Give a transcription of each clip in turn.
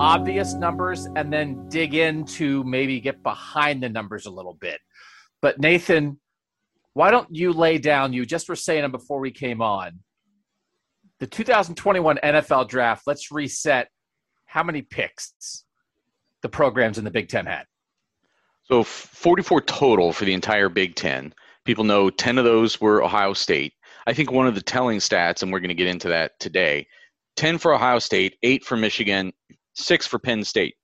Obvious numbers and then dig into maybe get behind the numbers a little bit. But Nathan, why don't you lay down? You just were saying them before we came on. The 2021 NFL draft, let's reset how many picks the programs in the Big Ten had. So 44 total for the entire Big Ten. People know 10 of those were Ohio State. I think one of the telling stats, and we're going to get into that today 10 for Ohio State, 8 for Michigan, 6 for Penn State.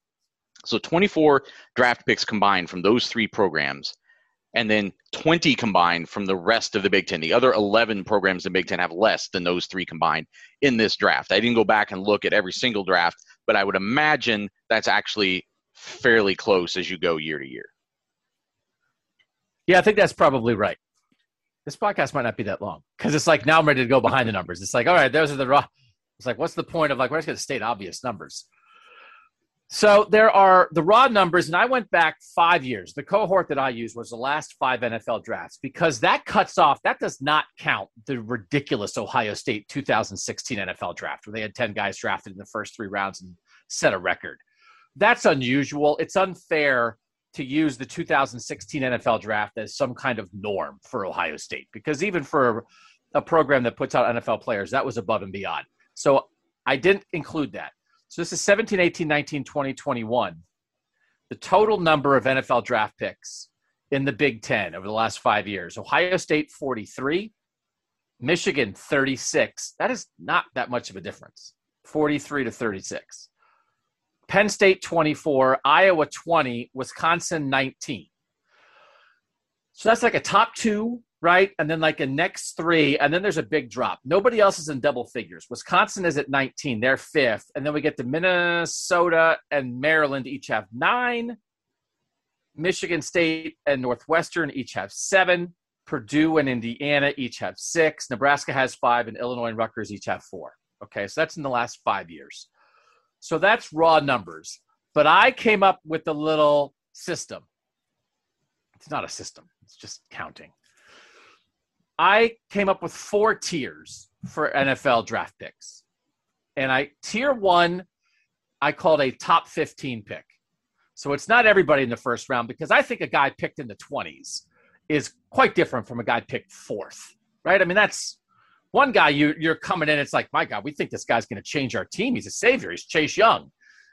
So 24 draft picks combined from those three programs, and then 20 combined from the rest of the Big Ten. The other 11 programs in Big Ten have less than those three combined in this draft. I didn't go back and look at every single draft, but I would imagine that's actually fairly close as you go year to year. Yeah, I think that's probably right. This podcast might not be that long because it's like now I'm ready to go behind the numbers. It's like, all right, those are the raw. It's like, what's the point of like, we're just going to state obvious numbers. So there are the raw numbers, and I went back five years. The cohort that I used was the last five NFL drafts because that cuts off, that does not count the ridiculous Ohio State 2016 NFL draft where they had 10 guys drafted in the first three rounds and set a record. That's unusual. It's unfair to use the 2016 NFL draft as some kind of norm for Ohio State because even for a program that puts out NFL players, that was above and beyond. So I didn't include that. So this is 17, 18, 19, 20, 21. The total number of NFL draft picks in the Big Ten over the last five years Ohio State 43, Michigan 36. That is not that much of a difference 43 to 36. Penn State 24, Iowa 20, Wisconsin 19. So that's like a top two, right? And then like a next three, and then there's a big drop. Nobody else is in double figures. Wisconsin is at 19, they're fifth. And then we get to Minnesota and Maryland each have nine. Michigan State and Northwestern each have seven. Purdue and Indiana each have six. Nebraska has five, and Illinois and Rutgers each have four. Okay, so that's in the last five years. So that's raw numbers. But I came up with a little system. It's not a system, it's just counting. I came up with four tiers for NFL draft picks. And I tier one, I called a top 15 pick. So it's not everybody in the first round because I think a guy picked in the 20s is quite different from a guy picked fourth, right? I mean, that's one guy you, you're coming in, it's like, my God, we think this guy's going to change our team. He's a savior. He's Chase Young.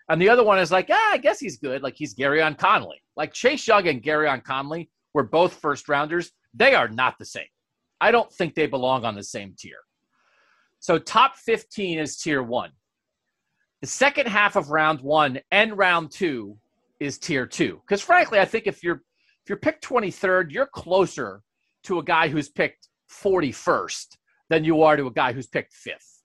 And the other one is like, ah, I guess he's good. Like he's Gareon Conley. Like Chase Young and Gareon Conley were both first rounders. They are not the same. I don't think they belong on the same tier. So top 15 is tier one. The second half of round one and round two is tier two. Because frankly, I think if you're if you're picked 23rd, you're closer to a guy who's picked 41st than you are to a guy who's picked fifth.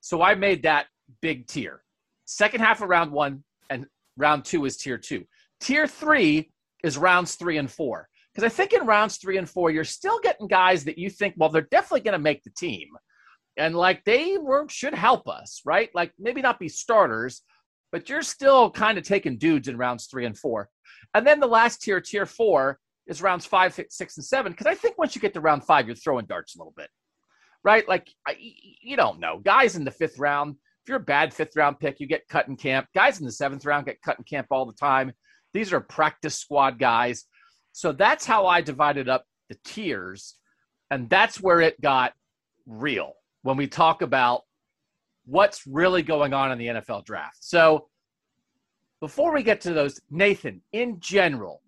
So I made that big tier. Second half of round one and round two is tier two. Tier three is rounds three and four. Because I think in rounds three and four, you're still getting guys that you think, well, they're definitely going to make the team. And like they were, should help us, right? Like maybe not be starters, but you're still kind of taking dudes in rounds three and four. And then the last tier, tier four, is rounds five, six, and seven. Because I think once you get to round five, you're throwing darts a little bit, right? Like I, you don't know. Guys in the fifth round, if you're a bad fifth round pick, you get cut in camp. Guys in the seventh round get cut in camp all the time. These are practice squad guys. So that's how I divided up the tiers. And that's where it got real when we talk about what's really going on in the NFL draft. So before we get to those, Nathan, in general,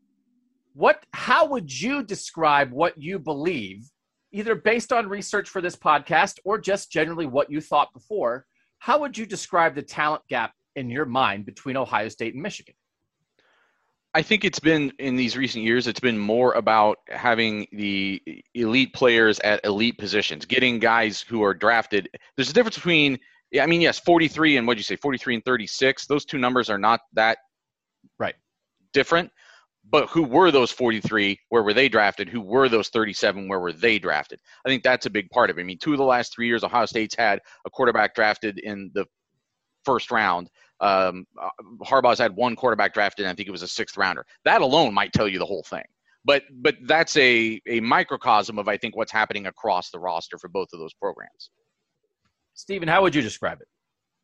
what how would you describe what you believe, either based on research for this podcast or just generally what you thought before? How would you describe the talent gap in your mind between Ohio State and Michigan? I think it's been in these recent years, it's been more about having the elite players at elite positions, getting guys who are drafted. There's a difference between yeah, I mean, yes, 43 and what'd you say, 43 and 36. Those two numbers are not that right different. But who were those 43? Where were they drafted? Who were those 37? Where were they drafted? I think that's a big part of it. I mean, two of the last three years, Ohio State's had a quarterback drafted in the first round. Um, uh, Harbaugh's had one quarterback drafted, and I think it was a sixth rounder. That alone might tell you the whole thing. But but that's a a microcosm of I think what's happening across the roster for both of those programs. Stephen, how would you describe it?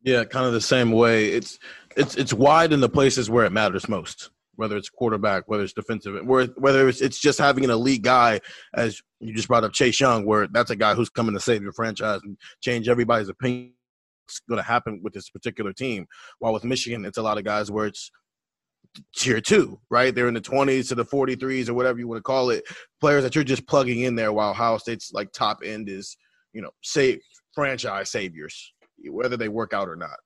Yeah, kind of the same way. It's it's it's wide in the places where it matters most. Whether it's quarterback, whether it's defensive, whether it's it's just having an elite guy, as you just brought up Chase Young, where that's a guy who's coming to save your franchise and change everybody's opinion. It's going to happen with this particular team. While with Michigan, it's a lot of guys where it's tier two, right? They're in the 20s to the 43s or whatever you want to call it. Players that you're just plugging in there while Ohio State's like top end is, you know, say franchise saviors, whether they work out or not.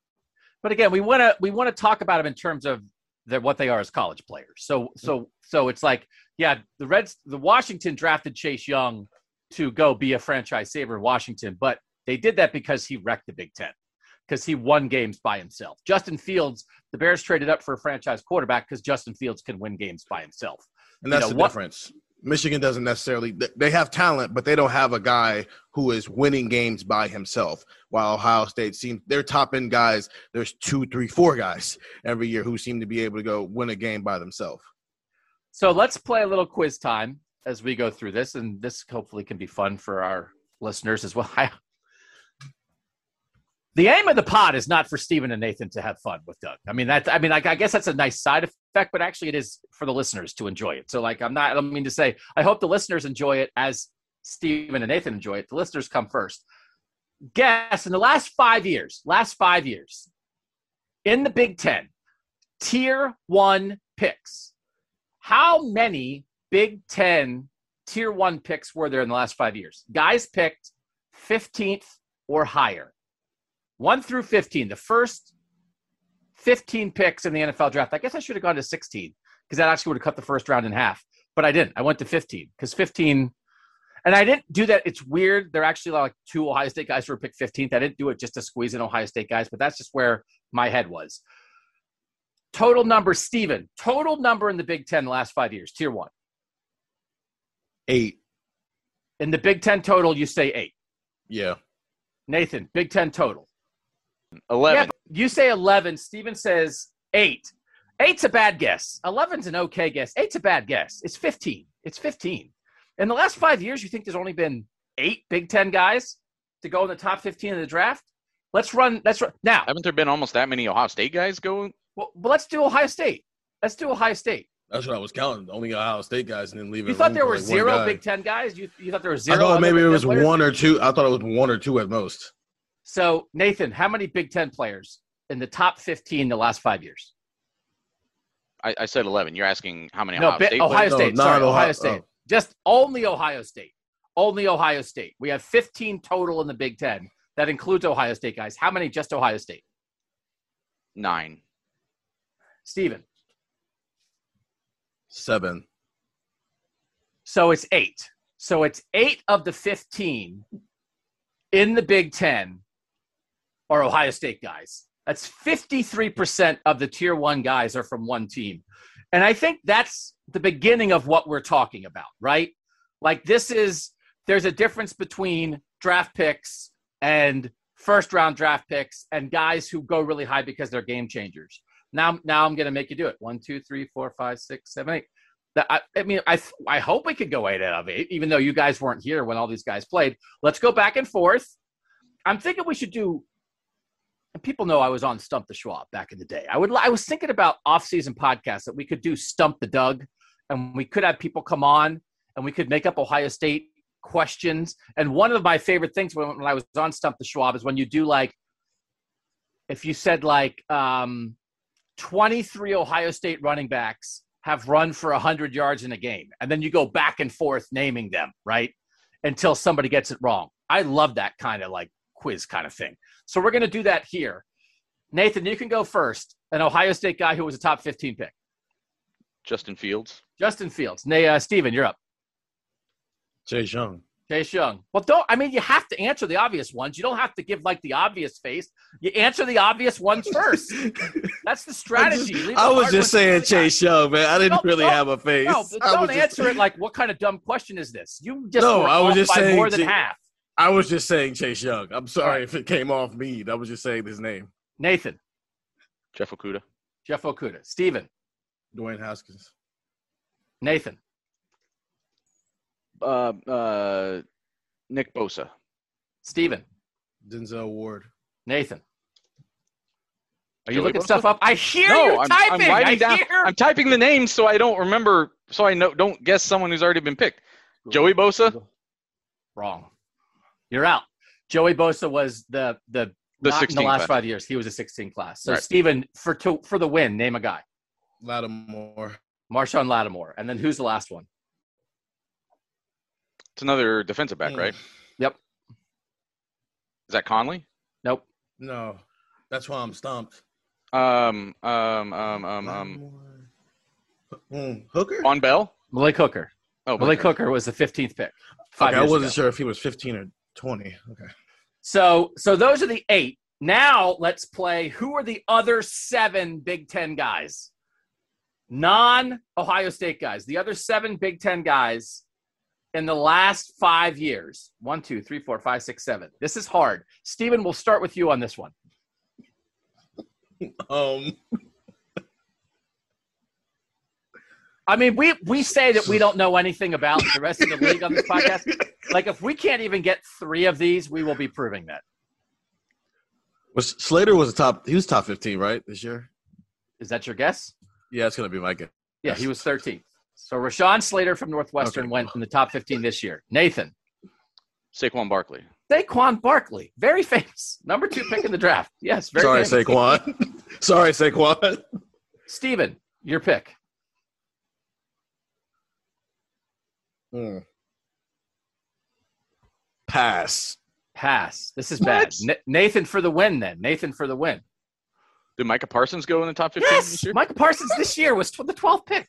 But again, we want to we want to talk about them in terms of their, what they are as college players. So so mm-hmm. so it's like yeah, the Reds, the Washington drafted Chase Young to go be a franchise saver in Washington, but they did that because he wrecked the Big Ten because he won games by himself. Justin Fields, the Bears traded up for a franchise quarterback because Justin Fields can win games by himself. And that's you know, the what, difference. Michigan doesn't necessarily they have talent, but they don't have a guy who is winning games by himself. While Ohio State seems their top end guys, there's two, three, four guys every year who seem to be able to go win a game by themselves. So let's play a little quiz time as we go through this, and this hopefully can be fun for our listeners as well. I, the aim of the pod is not for Stephen and Nathan to have fun with Doug. I mean that. I mean, like, I guess that's a nice side effect, but actually, it is for the listeners to enjoy it. So, like, I'm not. I don't mean to say. I hope the listeners enjoy it as Stephen and Nathan enjoy it. The listeners come first. Guess in the last five years, last five years, in the Big Ten, Tier One picks. How many Big Ten Tier One picks were there in the last five years? Guys picked 15th or higher. 1 through 15, the first 15 picks in the NFL draft. I guess I should have gone to 16 because that actually would have cut the first round in half. But I didn't. I went to 15 because 15, and I didn't do that. It's weird. There are actually like two Ohio State guys who were picked 15th. I didn't do it just to squeeze in Ohio State guys, but that's just where my head was. Total number, Steven, total number in the Big Ten the last five years, tier one. Eight. In the Big Ten total, you say eight. Yeah. Nathan, Big Ten total. 11. Yeah, you say 11. Steven says 8. Eight's a bad guess. 11's an okay guess. Eight's a bad guess. It's 15. It's 15. In the last five years, you think there's only been eight Big Ten guys to go in the top 15 of the draft? Let's run. Let's run now. Haven't there been almost that many Ohio State guys going? Well, but let's do Ohio State. Let's do Ohio State. That's what I was counting. Only Ohio State guys, and then leave it. You thought there were like zero Big Ten guys? You, you thought there were zero? I thought maybe it was one or two. I thought it was one or two at most. So, Nathan, how many Big Ten players in the top 15 the last five years? I, I said 11. You're asking how many no, Ohio State Ohio State. No, sorry, Ohio, Ohio oh. State. Oh. Just only Ohio State. Only Ohio State. We have 15 total in the Big Ten. That includes Ohio State guys. How many just Ohio State? Nine. Steven. Seven. So it's eight. So it's eight of the 15 in the Big Ten are Ohio State guys. That's 53% of the tier one guys are from one team. And I think that's the beginning of what we're talking about, right? Like, this is, there's a difference between draft picks and first round draft picks and guys who go really high because they're game changers. Now, now I'm going to make you do it. One, two, three, four, five, six, seven, eight. I, I mean, I I hope we could go eight out of eight, even though you guys weren't here when all these guys played. Let's go back and forth. I'm thinking we should do. And people know I was on Stump the Schwab back in the day. I would. I was thinking about off-season podcasts that we could do Stump the Doug, and we could have people come on, and we could make up Ohio State questions. And one of my favorite things when, when I was on Stump the Schwab is when you do like, if you said like um, 23 Ohio State running backs have run for 100 yards in a game. And then you go back and forth naming them, right? Until somebody gets it wrong. I love that kind of like quiz kind of thing. So we're going to do that here. Nathan, you can go first. An Ohio State guy who was a top 15 pick. Justin Fields. Justin Fields. Nay, uh, Steven, you're up. Chase Young. Chase Young. Well, don't. I mean, you have to answer the obvious ones. You don't have to give like the obvious face. You answer the obvious ones first. That's the strategy. I, just, I was just saying to the. Chase Young, man. I didn't No, really no, have a face. No, I don't was just- answer it like, "What kind of dumb question is this?" You just No, were I was off just by saying more than J- half. I was just saying Chase Young. I'm sorry if it came off me. I was just saying his name. Nathan, Jeff Okudah. Jeff Okudah, Steven, Dwayne Haskins. Nathan, Uh, uh, Nick Bosa. Steven, Denzel Ward. Nathan. Are you Joey looking Bosa? stuff up? I hear no, you I'm, typing. I'm writing I down. hear. I'm typing the names so I don't remember, so I know, don't guess someone who's already been picked. Joey Bosa, Wrong. You're out. Joey Bosa was the the, The not in the last class. five years. He was a 16 class. So Right. Steven, for to, for the win, name a guy. Lattimore. Marshon Lattimore, and then who's the last one? it's another defensive back, Mm. right? Yep. Is that Conley? Nope. No, that's why I'm stumped. Um, um, um, um, um, Mm, Hooker. on Bell. Malik Hooker. Oh, Malik. Hooker was the 15th pick. Five Okay, I wasn't ago. sure if he was 15 or 20. Okay. So so those are the eight. Now let's play who are the other seven Big Ten guys? Non Ohio State guys. The other seven Big Ten guys in the last five years. One, two, three, four, five, six, seven. This is hard. Stephen, we'll start with you on this one. Um. I mean, we we say that we don't know anything about the rest of the league on this podcast. Like if we can't even get three of these, we will be proving that. Was Slater was a top? He was top 15, right? This year. Is that your guess? Yeah, it's gonna be my guess. Yeah, he was 13th. So Rashawn Slater from Northwestern Okay. went in the top 15 this year. Nathan, Saquon Barkley. Saquon Barkley, very famous, number two pick in the draft. Yes, very Sorry, famous. Saquon. Sorry, Saquon. Steven, your pick. Hmm. Pass. Pass. This is bad. Na- Nathan for the win. Then Nathan for the win. Did Micah Parsons go in the top 15 Yes, this year? Micah Parsons this year was tw- the 12th pick.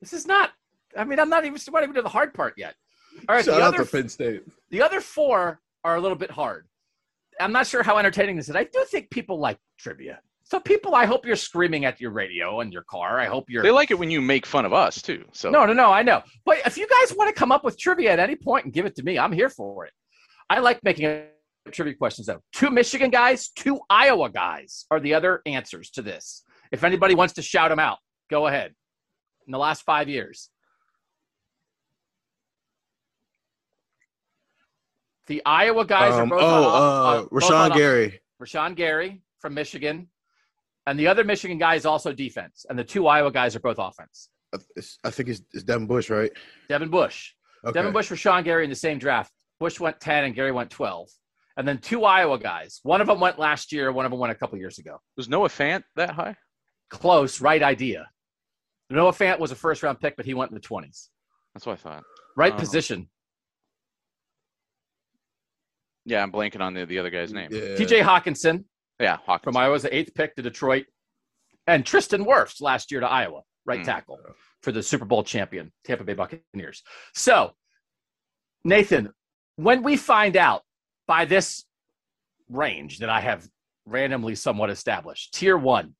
This is not. I mean, I'm not even. We're not even to the hard part yet. All right, Shout the out other to Penn State. The other four are a little bit hard. I'm not sure how entertaining this is. I do think people like trivia. So people, I hope you're screaming at your radio and your car. I hope you're. They like it when you make fun of us too. So no, no, no. I know. But if you guys want to come up with trivia at any point and give it to me, I'm here for it. I like making trivia questions though. Two Michigan guys, two Iowa guys are the other answers to this. If anybody wants to shout them out, go ahead. In the last five years, the Iowa guys are Um, both. oh, on, uh, on- both Rashawn on- Gary. Rashan Gary from Michigan, and the other Michigan guy is also defense, and the two Iowa guys are both offense. I- think it's, it's Devin Bush, right? Devin Bush, Okay. Devin Bush, Rashan Gary in the same draft. Bush went ten, and Gary went twelve, and then two Iowa guys. One of them went last year. One of them went a couple years ago. was Noah Fant that high? Close, right idea. Noah Fant was a first round pick, but he went in the twenties. That's what I thought. Right Oh. position. Yeah, I'm blanking on the, the other guy's name. Yeah. T.J. Hockenson Yeah, Hawkins. from Iowa was the eighth pick to Detroit, and Tristan Wirfs last year to Iowa, right Hmm. tackle for the Super Bowl champion Tampa Bay Buccaneers. So, Nathan, when we find out by this range that I have randomly somewhat established, tier one,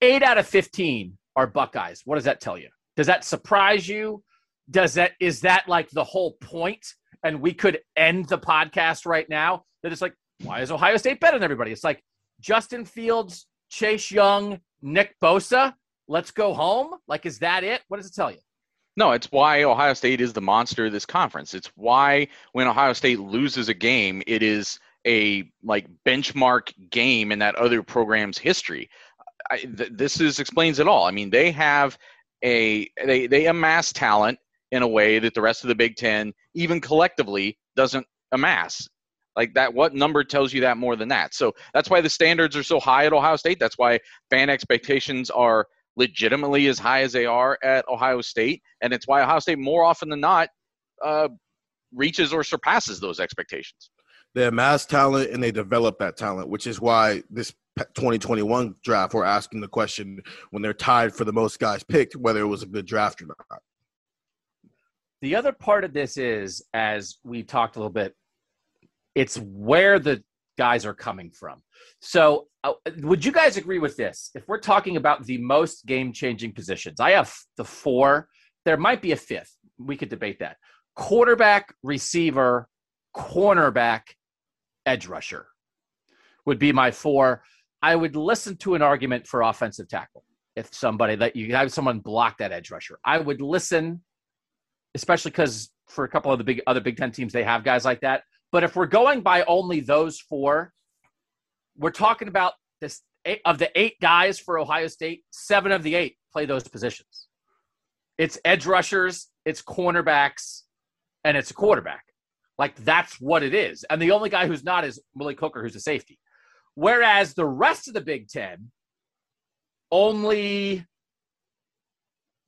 eight out of fifteen are Buckeyes. What does that tell you? Does that surprise you? Does that is that like the whole point? And we could end the podcast right now. That it's like, why is Ohio State better than everybody? It's like Justin Fields, Chase Young, Nick Bosa. Let's go home. Like, is that it? What does it tell you? No, it's why Ohio State is the monster of this conference. It's why when Ohio State loses a game, it is a like benchmark game in that other program's history. I, th- this is explains it all. I mean, they have a they they amass talent in a way that the rest of the Big Ten, even collectively, doesn't amass. Like that, what number tells you that more than that? So that's why the standards are so high at Ohio State. That's why fan expectations are legitimately as high as they are at Ohio State, and it's why Ohio State more often than not uh, reaches or surpasses those expectations. They amass talent and they develop that talent, which is why this 2021 draft we're asking the question when they're tied for the most guys picked whether it was a good draft or not. The other part of this is, as we talked a little bit, it's where the guys are coming from. So, uh, would you guys agree with this? If we're talking about the most game changing positions, I have the four. There might be a fifth. We could debate that. Quarterback, receiver, cornerback, edge rusher would be my four. I would listen to an argument for offensive tackle if somebody that you have someone block that edge rusher. I would listen, especially because for a couple of the big other Big Ten teams, they have guys like that. But if we're going by only those four, we're talking about this eight, of the eight guys for Ohio State, seven of the eight play those positions. It's edge rushers, it's cornerbacks, and it's a quarterback. Like that's what it is. And the only guy who's not is Willie Cooker, who's a safety. Whereas the rest of the Big Ten, only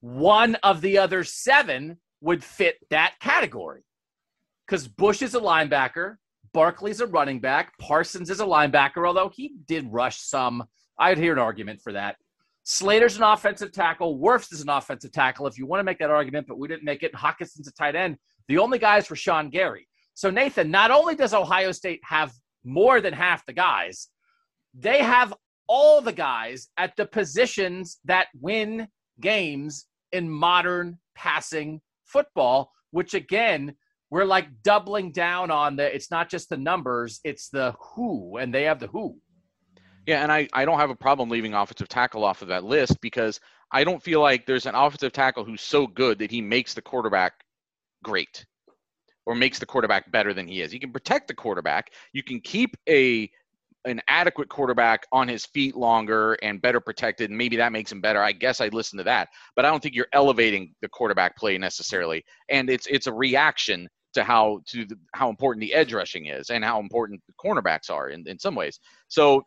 one of the other seven would fit that category. Because Bush is a linebacker, Barkley's a running back, Parsons is a linebacker, although he did rush some. I'd hear an argument for that. Slater's an offensive tackle. Wirfs is an offensive tackle if you want to make that argument, but we didn't make it. Hockenson's a tight end. The only guys were Sean Gary. So, Nathan, not only does Ohio State have more than half the guys, they have all the guys at the positions that win games in modern passing football, which again, we're like doubling down on the it's not just the numbers, it's the who, and they have the who. Yeah, and I, I don't have a problem leaving offensive tackle off of that list because I don't feel like there's an offensive tackle who's so good that he makes the quarterback great or makes the quarterback better than he is. You can protect the quarterback. You can keep a an adequate quarterback on his feet longer and better protected. And maybe that makes him better. I guess I'd listen to that. But I don't think you're elevating the quarterback play necessarily. And it's it's a reaction to how to the, how important the edge rushing is and how important the cornerbacks are in, in some ways. So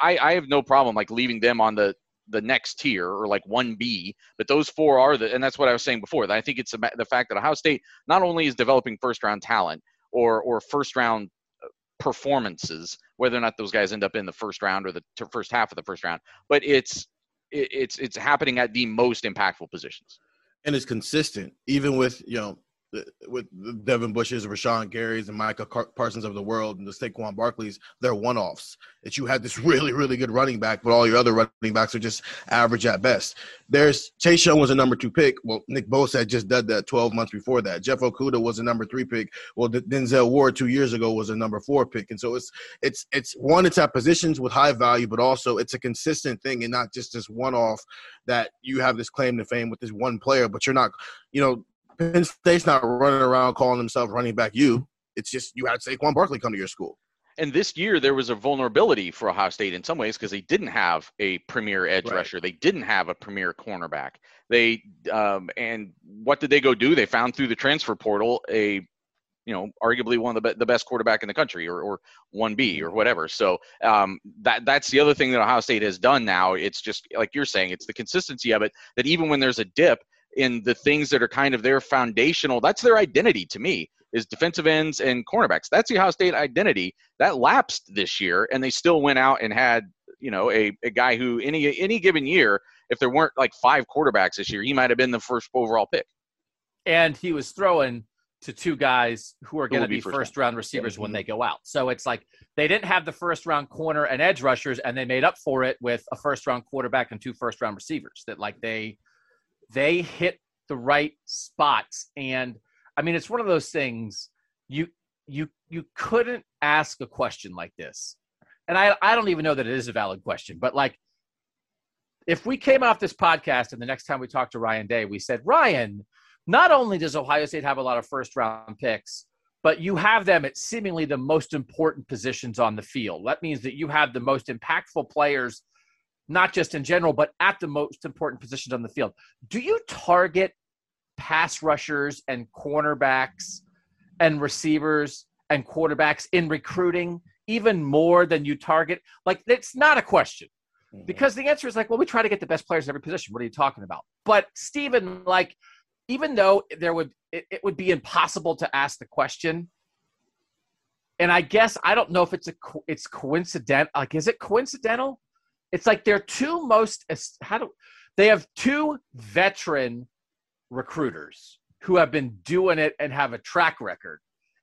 I, I have no problem like leaving them on the the next tier or like 1B, but those four are the, and that's what I was saying before. I think it's the fact that Ohio State not only is developing first round talent or or first round uh, performances, whether or not those guys end up in the first round or the first half of the first round, but it's it's it's happening at the most impactful positions. And it's consistent, even with you know with Devin Bushes, Rashan Garys, and Micah Parsons of the world, and the Saquon Barkleys, they're one-offs. That you had this really, really good running back, but all your other running backs are just average at best. There's Chase Young was a number two pick. Well, Nick Bosa had just done that 12 months before that. Jeff Okudah was a number three pick. Well, Denzel Ward two years ago was a number four pick, and so it's it's it's one. It's at positions with high value, but also it's a consistent thing and not just this one-off that you have this claim to fame with this one player, but you're not, you know Penn State's not running around calling themselves running back you. It's just you had Saquon Barkley come to your school. And this year there was a vulnerability for Ohio State in some ways because they didn't have a premier edge right. rusher. They didn't have a premier cornerback. They um, and what did they go do? They found through the transfer portal a you know arguably one of the, be- the best quarterback in the country or, or 1b or whatever so um, that that's the other thing that ohio state has done now it's just like you're saying it's the consistency of it that even when there's a dip in the things that are kind of their foundational. That's their identity to me is defensive ends and cornerbacks. That's the Ohio State identity that lapsed this year, and they still went out and had you know a, a guy who any any given year, if there weren't like five quarterbacks this year, he might have been the first overall pick. And he was throwing to two guys who are going to be, first, first round receivers when they go out. So it's like they didn't have the first round corner and edge rushers, and they made up for it with a first round quarterback and two first round receivers. That like they they hit the right spots. And I mean, it's one of those things you you you couldn't ask a question like this. And I I don't even know that it is a valid question, but like if we came off this podcast and the next time we talked to Ryan Day, we said, Ryan, not only does Ohio State have a lot of first round picks, but you have them at seemingly the most important positions on the field. That means that you have the most impactful players, not just in general, but at the most important positions on the field. Do you target pass rushers and cornerbacks and receivers and quarterbacks in recruiting even more than you target? Like, it's not a question mm-hmm. because the answer is like, well, we try to get the best players in every position. What are you talking about? But Stephen, like, even though there would it, it, would be impossible to ask the question, and I guess I don't know if it's a it's coincidental. Like, is it coincidental? It's like they're two most how do they have two veteran recruiters who have been doing it and have a track record,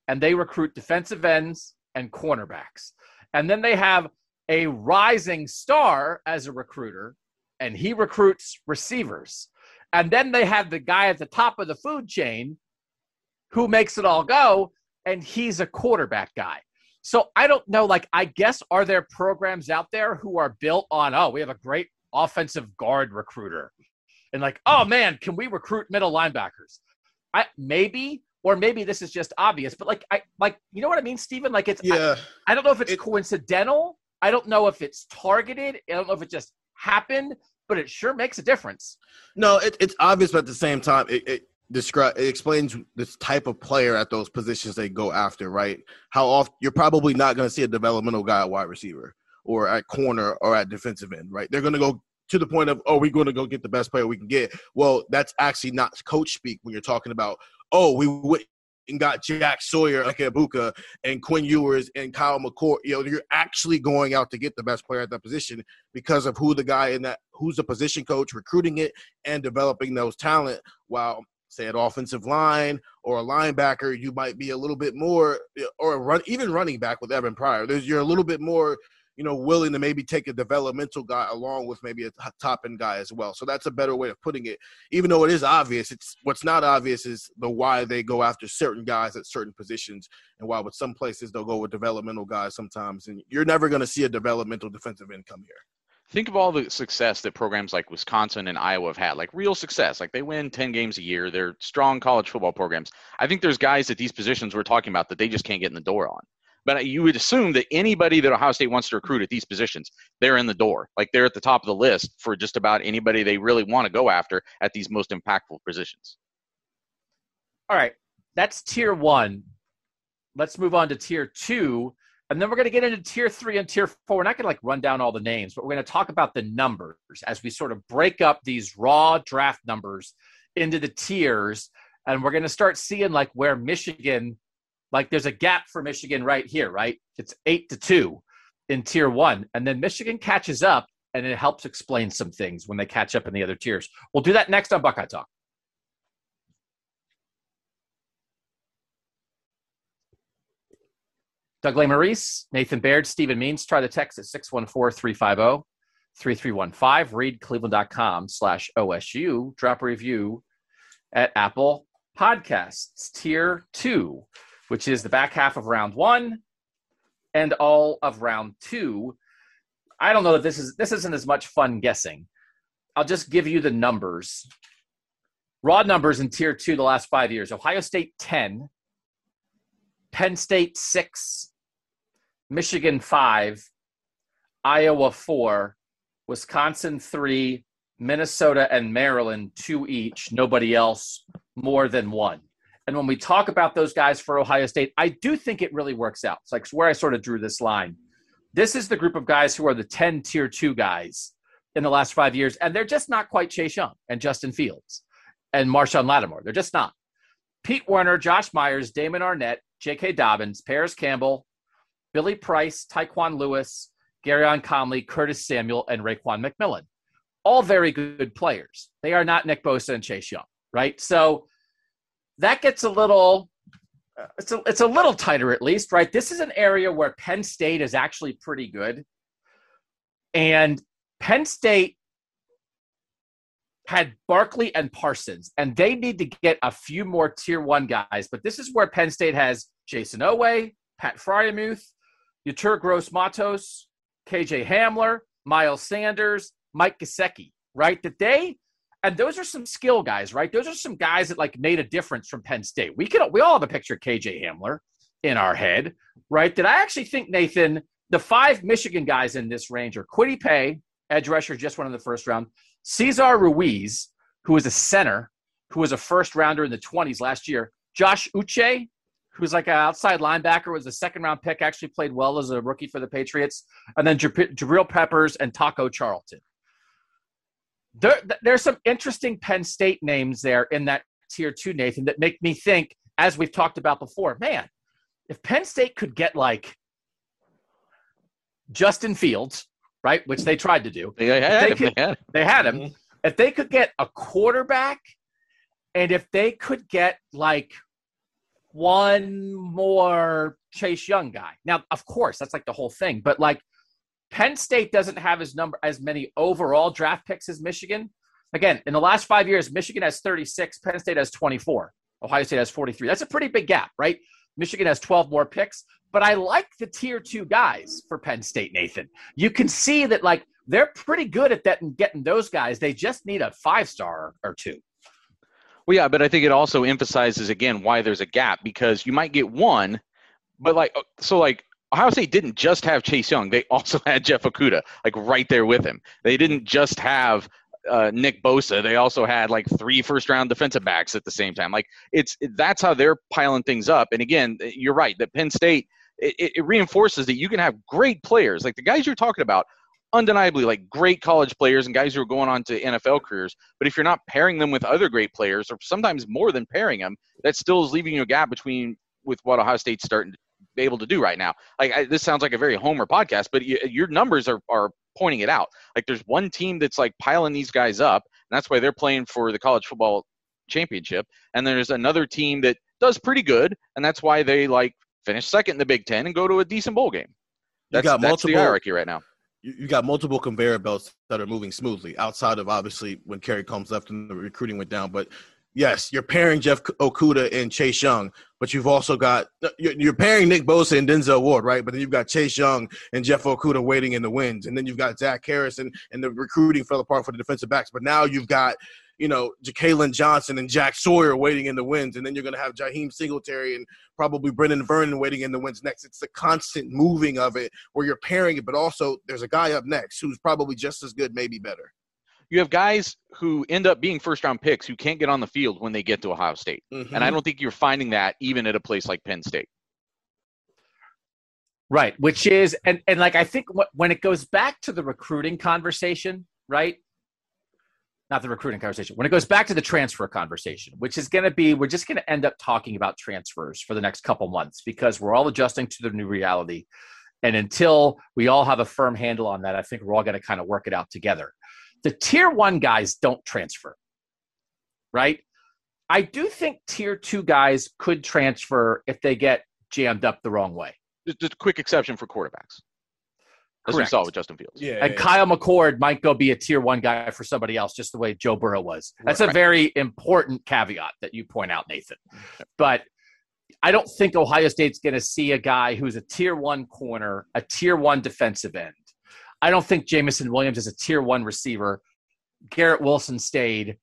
and they recruit defensive ends and cornerbacks, and then they have a rising star as a recruiter, and he recruits receivers. And then they have the guy at the top of the food chain who makes it all go, and he's a quarterback guy. So I don't know. Like, I guess are there programs out there who are built on, oh, we have a great offensive guard recruiter. And like, oh man, can we recruit middle linebackers? I maybe, or maybe this is just obvious, but like I like you know what I mean, Stephen? Like it's yeah. I, I don't know if it's it, coincidental. I don't know if it's targeted. I don't know if it just happened, but it sure makes a difference. No, it, it's obvious, but at the same time, it, it describe it explains this type of player at those positions they go after, right? How often you're probably not going to see a developmental guy at wide receiver or at corner or at defensive end, right? They're going to go to the point of, oh, we're going to go get the best player we can get. Well, that's actually not coach speak when you're talking about, oh, we went and got Jack Sawyer, Buka, and Quinn Ewers and Kyle McCord. You know, you're actually going out to get the best player at that position because of who the guy in that, who's the position coach recruiting it and developing those talent. While say an offensive line or a linebacker, you might be a little bit more, or run even running back with Evan Pryor. There's you're a little bit more, you know, willing to maybe take a developmental guy along with maybe a top end guy as well. So that's a better way of putting it. Even though it is obvious, it's what's not obvious is the why they go after certain guys at certain positions, and why with some places they'll go with developmental guys sometimes, and you're never going to see a developmental defensive end come here think of all the success that programs like Wisconsin and Iowa have had, like real success. Like they win 10 games a year. They're strong college football programs. I think there's guys at these positions we're talking about that they just can't get in the door on. But you would assume that anybody that Ohio State wants to recruit at these positions, they're in the door. Like they're at the top of the list for just about anybody they really want to go after at these most impactful positions. All right. That's tier one. Let's move on to tier two and then we're going to get into tier three and tier four. We're not going to like run down all the names, but we're going to talk about the numbers as we sort of break up these raw draft numbers into the tiers. And we're going to start seeing like where Michigan, like there's a gap for Michigan right here, right? It's eight to two in tier one. And then Michigan catches up and it helps explain some things when they catch up in the other tiers. We'll do that next on Buckeye Talk. Doug Lesmerises, Nathan Baird, Stephen Means. Try the text at 614-350-3315. Read cleveland.com slash OSU. Drop a review at Apple Podcasts. Tier 2, which is the back half of round one and all of round two. I don't know that this is this isn't as much fun guessing. I'll just give you the numbers. Raw numbers in tier two the last five years. Ohio State 10, Penn State 6, Michigan five, Iowa four, Wisconsin three, Minnesota and Maryland two each, nobody else more than one. And when we talk about those guys for Ohio State, I do think it really works out. It's like where I sort of drew this line. This is the group of guys who are the 10 tier two guys in the last five years, and they're just not quite Chase Young and Justin Fields and Marshon Lattimore. They're just not. Pete Werner, Josh Myers, Damon Arnette, J.K. Dobbins, Parris Campbell, Billy Price, Tyquan Lewis, Gareon Conley, Curtis Samuel, and Raekwon McMillan. All very good players. They are not Nick Bosa and Chase Young, right? So that gets a little uh, it's a, it's a little tighter at least, right? This is an area where Penn State is actually pretty good. And Penn State had Barkley and Parsons, and they need to get a few more tier one guys. But this is where Penn State has Jayson Oweh, Pat Freiermuth, Yetur Gross Matos, KJ Hamler, Miles Sanders, Mike Gesicki, right? That they and those are some skill guys, right? Those are some guys that like made a difference from Penn State. We can we all have a picture of KJ Hamler in our head, right? That I actually think Nathan, the five Michigan guys in this range are Kwity Paye, edge rusher, just one in the first round, Cesar Ruiz, who was a center, who was a first rounder in the 20s last year, Josh Uche, who's like an outside linebacker, was a second round pick, actually played well as a rookie for the Patriots, and then Jabril Peppers and Taco Charlton. There, there's some interesting Penn State names there in that tier two, Nathan, that make me think, as we've talked about before, man, if Penn State could get like Justin Fields, right, which they tried to do, they had, they, him, could, they had, they had him. Mm-hmm. If they could get a quarterback, and if they could get like one more Chase Young guy. Now, of course, that's like the whole thing, but like Penn State doesn't have as number as many overall draft picks as Michigan. Again, in the last five years, Michigan has 36, Penn State has 24, Ohio State has 43. That's a pretty big gap, right? Michigan has 12 more picks, but I like the tier two guys for Penn State, Nathan. You can see that like they're pretty good at that and getting those guys. They just need a five star or two. Well, yeah, but I think it also emphasizes again why there's a gap because you might get one, but like so like Ohio State didn't just have Chase Young; they also had Jeff Okudah, like right there with him. They didn't just have uh, Nick Bosa; they also had like three first-round defensive backs at the same time. Like it's that's how they're piling things up. And again, you're right that Penn State it, it reinforces that you can have great players, like the guys you're talking about, undeniably like great college players and guys who are going on to NFL careers. But if you're not pairing them with other great players, or sometimes more than pairing them, that still is leaving you a gap between with what Ohio State's starting to be able to do right now. Like I, this sounds like a very homer podcast, but you, your numbers are are pointing it out. Like there's one team that's like piling these guys up, and that's why they're playing for the college football championship. And there's another team that does pretty good, and that's why they like finish second in the Big Ten and go to a decent bowl game. That's, got that's multiple- the hierarchy right now. You, you got multiple conveyor belts that are moving smoothly outside of obviously when Kerry Coombs left and the recruiting went down. But yes, you're pairing Jeff Okudah and Chase Young, but you've also got uh, you're, you're pairing Nick Bosa and Denzel Ward, right? But then you've got Chase Young and Jeff Okudah waiting in the wings, and then you've got Zach Harris and, and the recruiting fell apart for the defensive backs. But now you've got you know, Jalen Johnson and Jack Sawyer waiting in the wins, and then you're going to have Jaheim Singletary and probably Brendan Vernon waiting in the wins next. It's the constant moving of it where you're pairing it, but also there's a guy up next who's probably just as good, maybe better. You have guys who end up being first round picks who can't get on the field when they get to Ohio State. Mm-hmm. And I don't think you're finding that even at a place like Penn State. Right, which is and and like I think wh- when it goes back to the recruiting conversation, right? Not the recruiting conversation. When it goes back to the transfer conversation, which is going to be we're just going to end up talking about transfers for the next couple months because we're all adjusting to the new reality. And until we all have a firm handle on that, I think we're all going to kind of work it out together. The tier 1 guys don't transfer. Right? I do think tier 2 guys could transfer if they get jammed up the wrong way. Just a quick exception for quarterbacks. As we saw with Justin Fields. Yeah, and Kyle McCord might go be a tier one guy for somebody else, just the way Joe Burrow was. That's a very important caveat that you point out, Nathan. But I don't think Ohio State's going to see a guy who's a tier one corner, a tier one defensive end. I don't think Jameson Williams is a tier one receiver. Garrett Wilson stayed,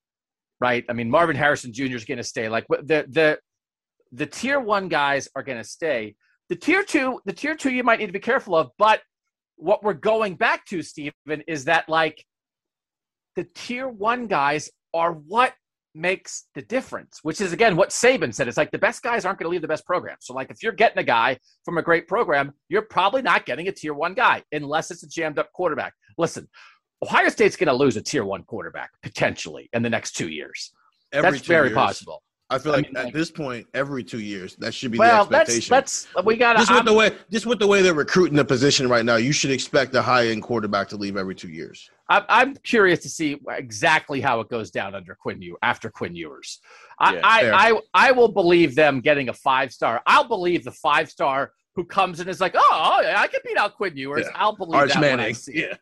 right? I mean, Marvin Harrison Jr. is going to stay. Like the the the tier one guys are going to stay. The tier two, the tier two, you might need to be careful of. But what we're going back to, Stephen, is that like the tier one guys are what makes the difference, which is again what Saban said. It's like the best guys aren't going to leave the best program. So, like, if you're getting a guy from a great program, you're probably not getting a tier one guy unless it's a jammed up quarterback. Listen, Ohio State's going to lose a tier one quarterback potentially in the next two years. Every That's two very years. possible. I feel I like mean, at like- this point, every two years, that should be Well, the let's expectation. let's we got just with to. the way, just with the way they're recruiting the position right now, you should expect a high end quarterback to leave every two years. I'm, I'm curious to see exactly how it goes down under Quinn Ew- after Quinn Ewers. I, Yeah, I. I, I will believe them getting a five star. I'll believe the five star who comes and is like, oh, oh, yeah, I can beat out Quinn Ewers. Yeah. I'll believe Arch that when I Manning. see it.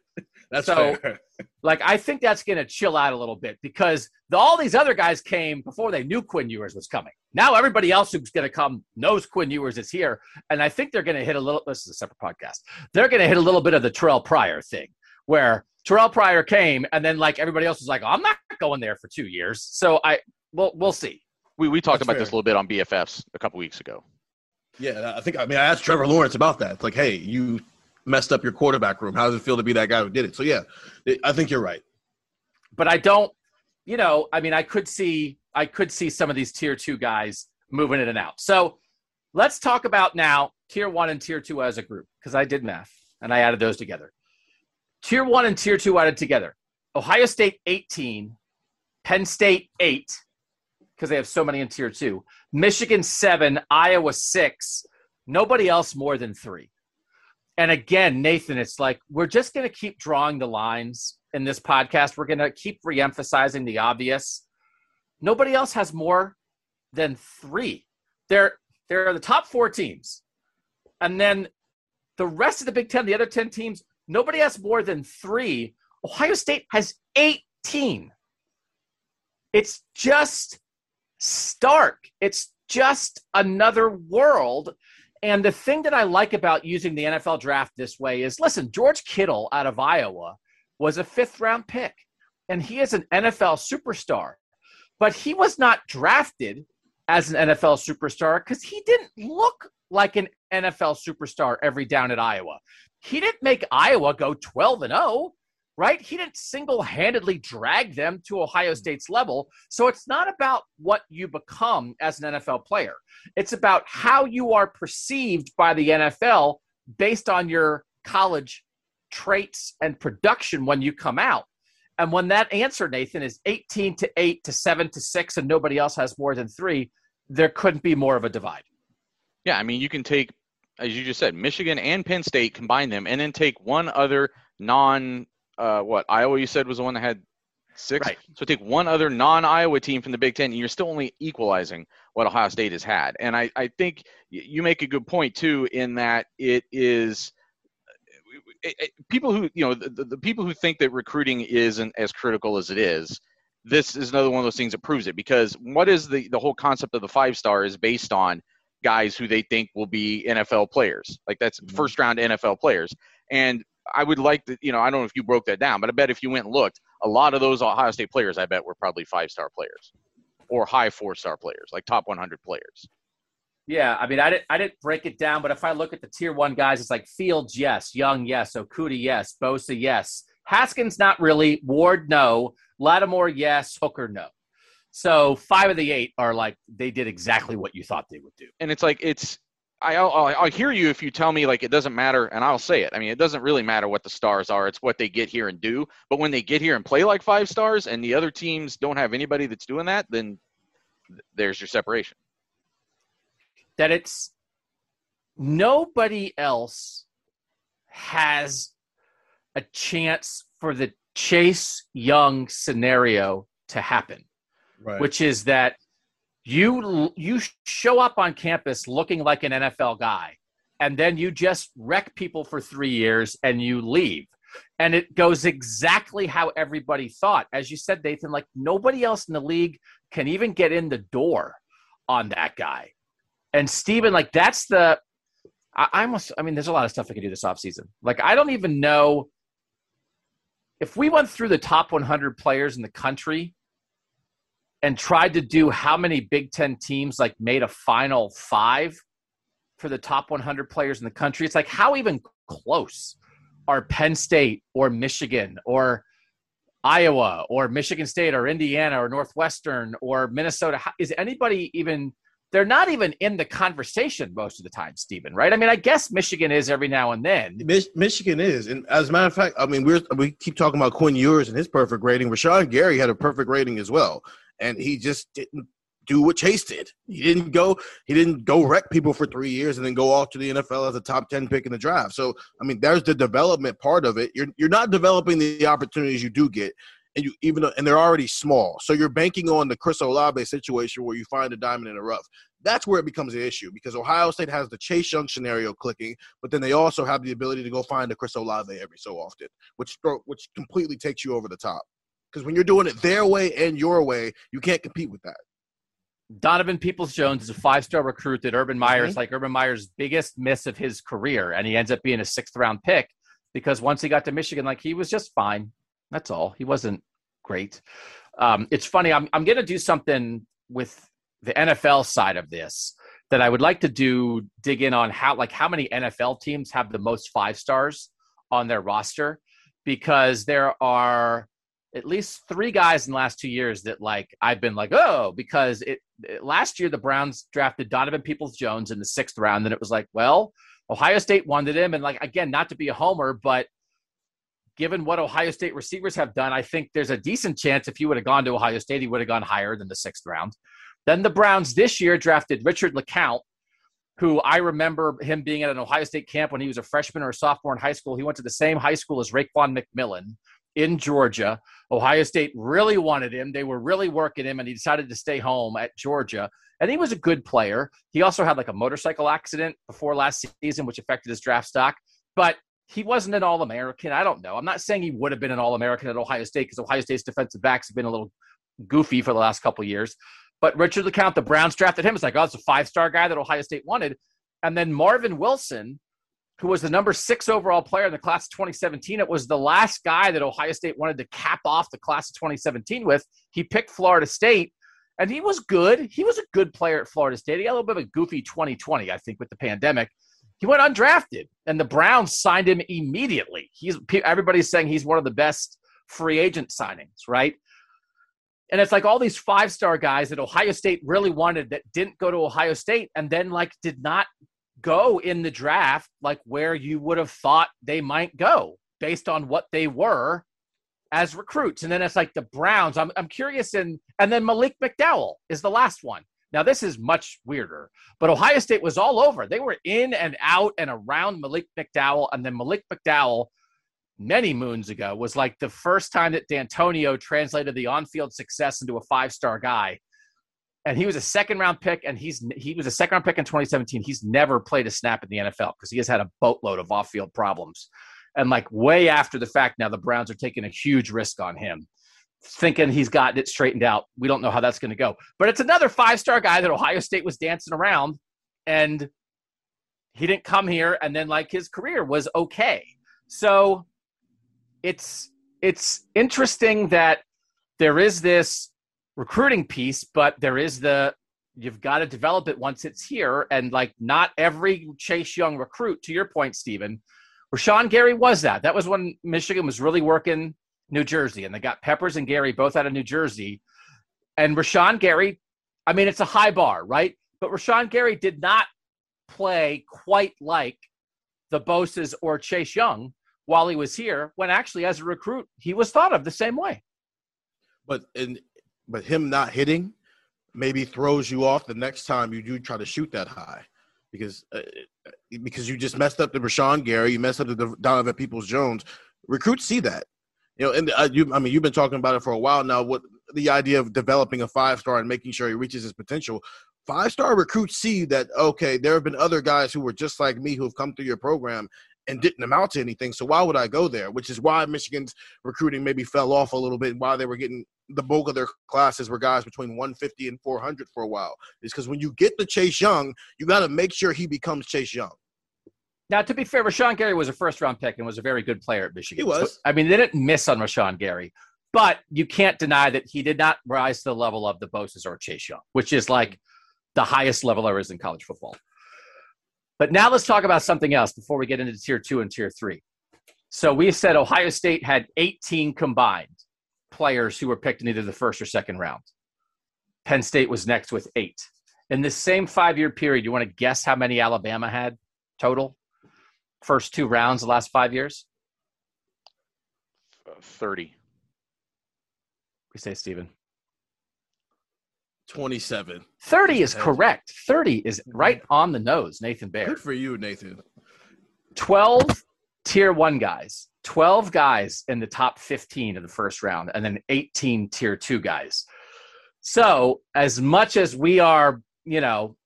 That's So- fair. Like, I think that's going to chill out a little bit because the, all these other guys came before they knew Quinn Ewers was coming. Now everybody else who's going to come knows Quinn Ewers is here, and I think they're going to hit a little. This is a separate podcast. They're going to hit a little bit of the Terrell Pryor thing, where Terrell Pryor came, and then like everybody else was like, oh, "I'm not going there for two years." So I, well, we'll see. We we talked That's about this a little bit on BFFs a couple weeks ago. Yeah, I think I mean I asked Trevor Lawrence about that. It's like, hey, you messed up your quarterback room. How does it feel to be that guy who did it? So yeah, I think you're right. but I don't, you know, I mean, I could see, I could see some of these tier two guys moving in and out. So let's talk about now tier one and tier two as a group because I did math and I added those together. Tier one and tier two added together. Ohio State 18, Penn State 8, because they have so many in tier two, Michigan 7, Iowa 6, nobody else more than three. And again, Nathan, it's like we're just going to keep drawing the lines in this podcast. We're going to keep reemphasizing the obvious. Nobody else has more than three. They're they're the top four teams, and then the rest of the Big Ten, the other ten teams, nobody has more than three. Ohio State has eighteen. It's just stark. It's just another world. And the thing that I like about using the NFL draft this way is listen, George Kittle out of Iowa was a fifth round pick, and he is an NFL superstar. But he was not drafted as an NFL superstar because he didn't look like an NFL superstar every down at Iowa. He didn't make Iowa go 12 and 0, right? He didn't single handedly drag them to Ohio mm-hmm. State's level. So it's not about what you become as an NFL player, it's about how you are perceived by the NFL based on your college traits and production when you come out. And when that answer, Nathan, is 18 to 8 to 7 to 6, and nobody else has more than three, there couldn't be more of a divide. Yeah, I mean, you can take, as you just said, Michigan and Penn State, combine them, and then take one other non, uh, what Iowa you said was the one that had six. Right. So take one other non-Iowa team from the Big Ten, and you're still only equalizing what Ohio State has had. And I, I think you make a good point too, in that it is. it- it- people who you know the, the- the people who think that recruiting isn't as critical as it is this is another one of those things that proves it because what is the the whole concept of the five star is based on guys who they think will be NFL players. Like that's Mhm. first round NFL players. And I would like to, you know, I don't know if you broke that down, but I bet if you went and looked, a lot of those Ohio State players, I bet, were probably five star players or high four star players, like top 100 players. Yeah, I mean, I didn't, I didn't break it down, but if I look at the tier one guys, it's like Fields, yes, Young, yes, Okudah, yes, Bosa, yes, Haskins, not really, Ward, no, Lattimore, yes, Hooker, no. So five of the eight are like they did exactly what you thought they would do. And it's like, it's, I, I'll, I'll I'll hear you if you tell me like it doesn't matter, and I'll say it. I mean, it doesn't really matter what the stars are; it's what they get here and do. But when they get here and play like five stars, and the other teams don't have anybody that's doing that, then there's your separation. That it's nobody else has a chance for the Chase Young scenario to happen. Right. which is that you you show up on campus looking like an NFL guy, and then you just wreck people for three years and you leave. And it goes exactly how everybody thought. As you said, Nathan, like nobody else in the league can even get in the door on that guy. And Steven, like that's the I, I almost I mean, there's a lot of stuff I can do this offseason. Like I don't even know if we went through the top 100 players in the country and tried to do how many Big Ten teams like made a final five for the top 100 players in the country. It's like how even close are Penn State or Michigan or Iowa or Michigan State or Indiana or Northwestern or Minnesota? Is anybody even? They're not even in the conversation most of the time, Stephen. Right? I mean, I guess Michigan is every now and then. Mich- Michigan is, and as a matter of fact, I mean, we're we keep talking about Quinn Ewers and his perfect rating. Rashan Gary had a perfect rating as well, and he just didn't do what Chase did. He didn't go. He didn't go wreck people for three years and then go off to the NFL as a top ten pick in the draft. So, I mean, there's the development part of it. You're you're not developing the opportunities you do get. And you even and they're already small, so you're banking on the Chris Olave situation where you find a diamond in the rough. That's where it becomes an issue because Ohio State has the Chase Young scenario clicking, but then they also have the ability to go find a Chris Olave every so often, which which completely takes you over the top. Because when you're doing it their way and your way, you can't compete with that. Donovan Peoples Jones is a five star recruit that Urban Meyer's Mhm. like Urban Meyer's biggest miss of his career, and he ends up being a sixth round pick because once he got to Michigan, like he was just fine. That's all. He wasn't great. Um, it's funny. I'm I'm gonna do something with the NFL side of this that I would like to do dig in on how like how many NFL teams have the most five stars on their roster because there are at least three guys in the last two years that like I've been like, oh, because it, it- last year the Browns drafted Donovan Peoples Jones in the sixth round, and it was like, well, Ohio State wanted him, and like again, not to be a homer, but given what Ohio State receivers have done, I think there's a decent chance if he would have gone to Ohio State, he would have gone higher than the sixth round. Then the Browns this year drafted Richard LeCounte, who I remember him being at an Ohio State camp when he was a freshman or a sophomore in high school. He went to the same high school as Raekwon McMillan in Georgia. Ohio State really wanted him. They were really working him, and he decided to stay home at Georgia. And he was a good player. He also had like a motorcycle accident before last season, which affected his draft stock. But he wasn't an All American. I don't know. I'm not saying he would have been an All American at Ohio State because Ohio State's defensive backs have been a little goofy for the last couple years. But Richard LeCounte, the Browns drafted him. It's like, oh, it's a five star guy that Ohio State wanted. And then Marvin Wilson, who was the number six overall player in the class of 2017. It was the last guy that Ohio State wanted to cap off the class of 2017 with. He picked Florida State, and he was good. He was a good player at Florida State. He had a little bit of a goofy 2020, I think, with the pandemic. He went undrafted, and the Browns signed him immediately. He's everybody's saying he's one of the best free agent signings, right? And it's like all these five star guys that Ohio State really wanted that didn't go to Ohio State and then like did not go in the draft like where you would have thought they might go based on what they were as recruits. And then it's like the Browns. I'm, I'm curious. And, and then Malik McDowell is the last one. Now, this is much weirder, but Ohio State was all over. They were in and out and around Malik McDowell. And then Malik McDowell, many moons ago, was like the first time that Dantonio translated the on field success into a five star guy and he was a second round pick and he's he was a second round pick in 2017 he's never played a snap in the nfl because he has had a boatload of off-field problems. And like way after the fact now the browns are taking a huge risk on him thinking he's gotten it straightened out. We don't know how that's going to go. But it's another five star guy that ohio state was dancing around and he didn't come here and then like his career was okay. So it's it's interesting that there is this recruiting piece, but there is the you've got to develop it once it's here. And like not every Chase Young recruit, to your point, Stephen, Rashan Gary was that. That was when Michigan was really working New Jersey, and they got Peppers and Gary both out of New Jersey. And Rashan Gary, I mean, it's a high bar, right? But Rashan Gary did not play quite like the Bosas or Chase Young while he was here, when actually as a recruit, he was thought of the same way. But in but him not hitting maybe throws you off the next time you do try to shoot that high because uh, because you just messed up the Rashan Gary, you messed up the Donovan Peoples Jones. Recruits see that, you know, and uh, you I mean you've been talking about it for a while now. What the idea of developing a five star and making sure he reaches his potential. Five star recruits see that okay, there have been other guys who were just like me who have come through your program and didn't amount to anything. So why would I go there? Which is why Michigan's recruiting maybe fell off a little bit. Why they were getting the bulk of their classes were guys between 150 and 400 for a while. Is because when you get to Chase Young, you got to make sure he becomes Chase Young. Now, to be fair, Rashan Gary was a first round pick and was a very good player at Michigan. He was. So, I mean, they didn't miss on Rashan Gary, but you can't deny that he did not rise to the level of the Bosas or Chase Young, which is like the highest level there is in college football. But now let's talk about something else before we get into tier two and tier three. So we said Ohio State had 18 combined players who were picked in either the first or second round. Penn State was next with eight. In this same five year period, you want to guess how many Alabama had total? First two rounds, the last five years? Uh, 30. We say, Stephen. 27. 30 is correct. 30 is right on the nose, Nathan Baird. Good for you, Nathan. 12 tier one guys, 12 guys in the top 15 of the first round, and then 18 tier two guys. So, as much as we are, you know,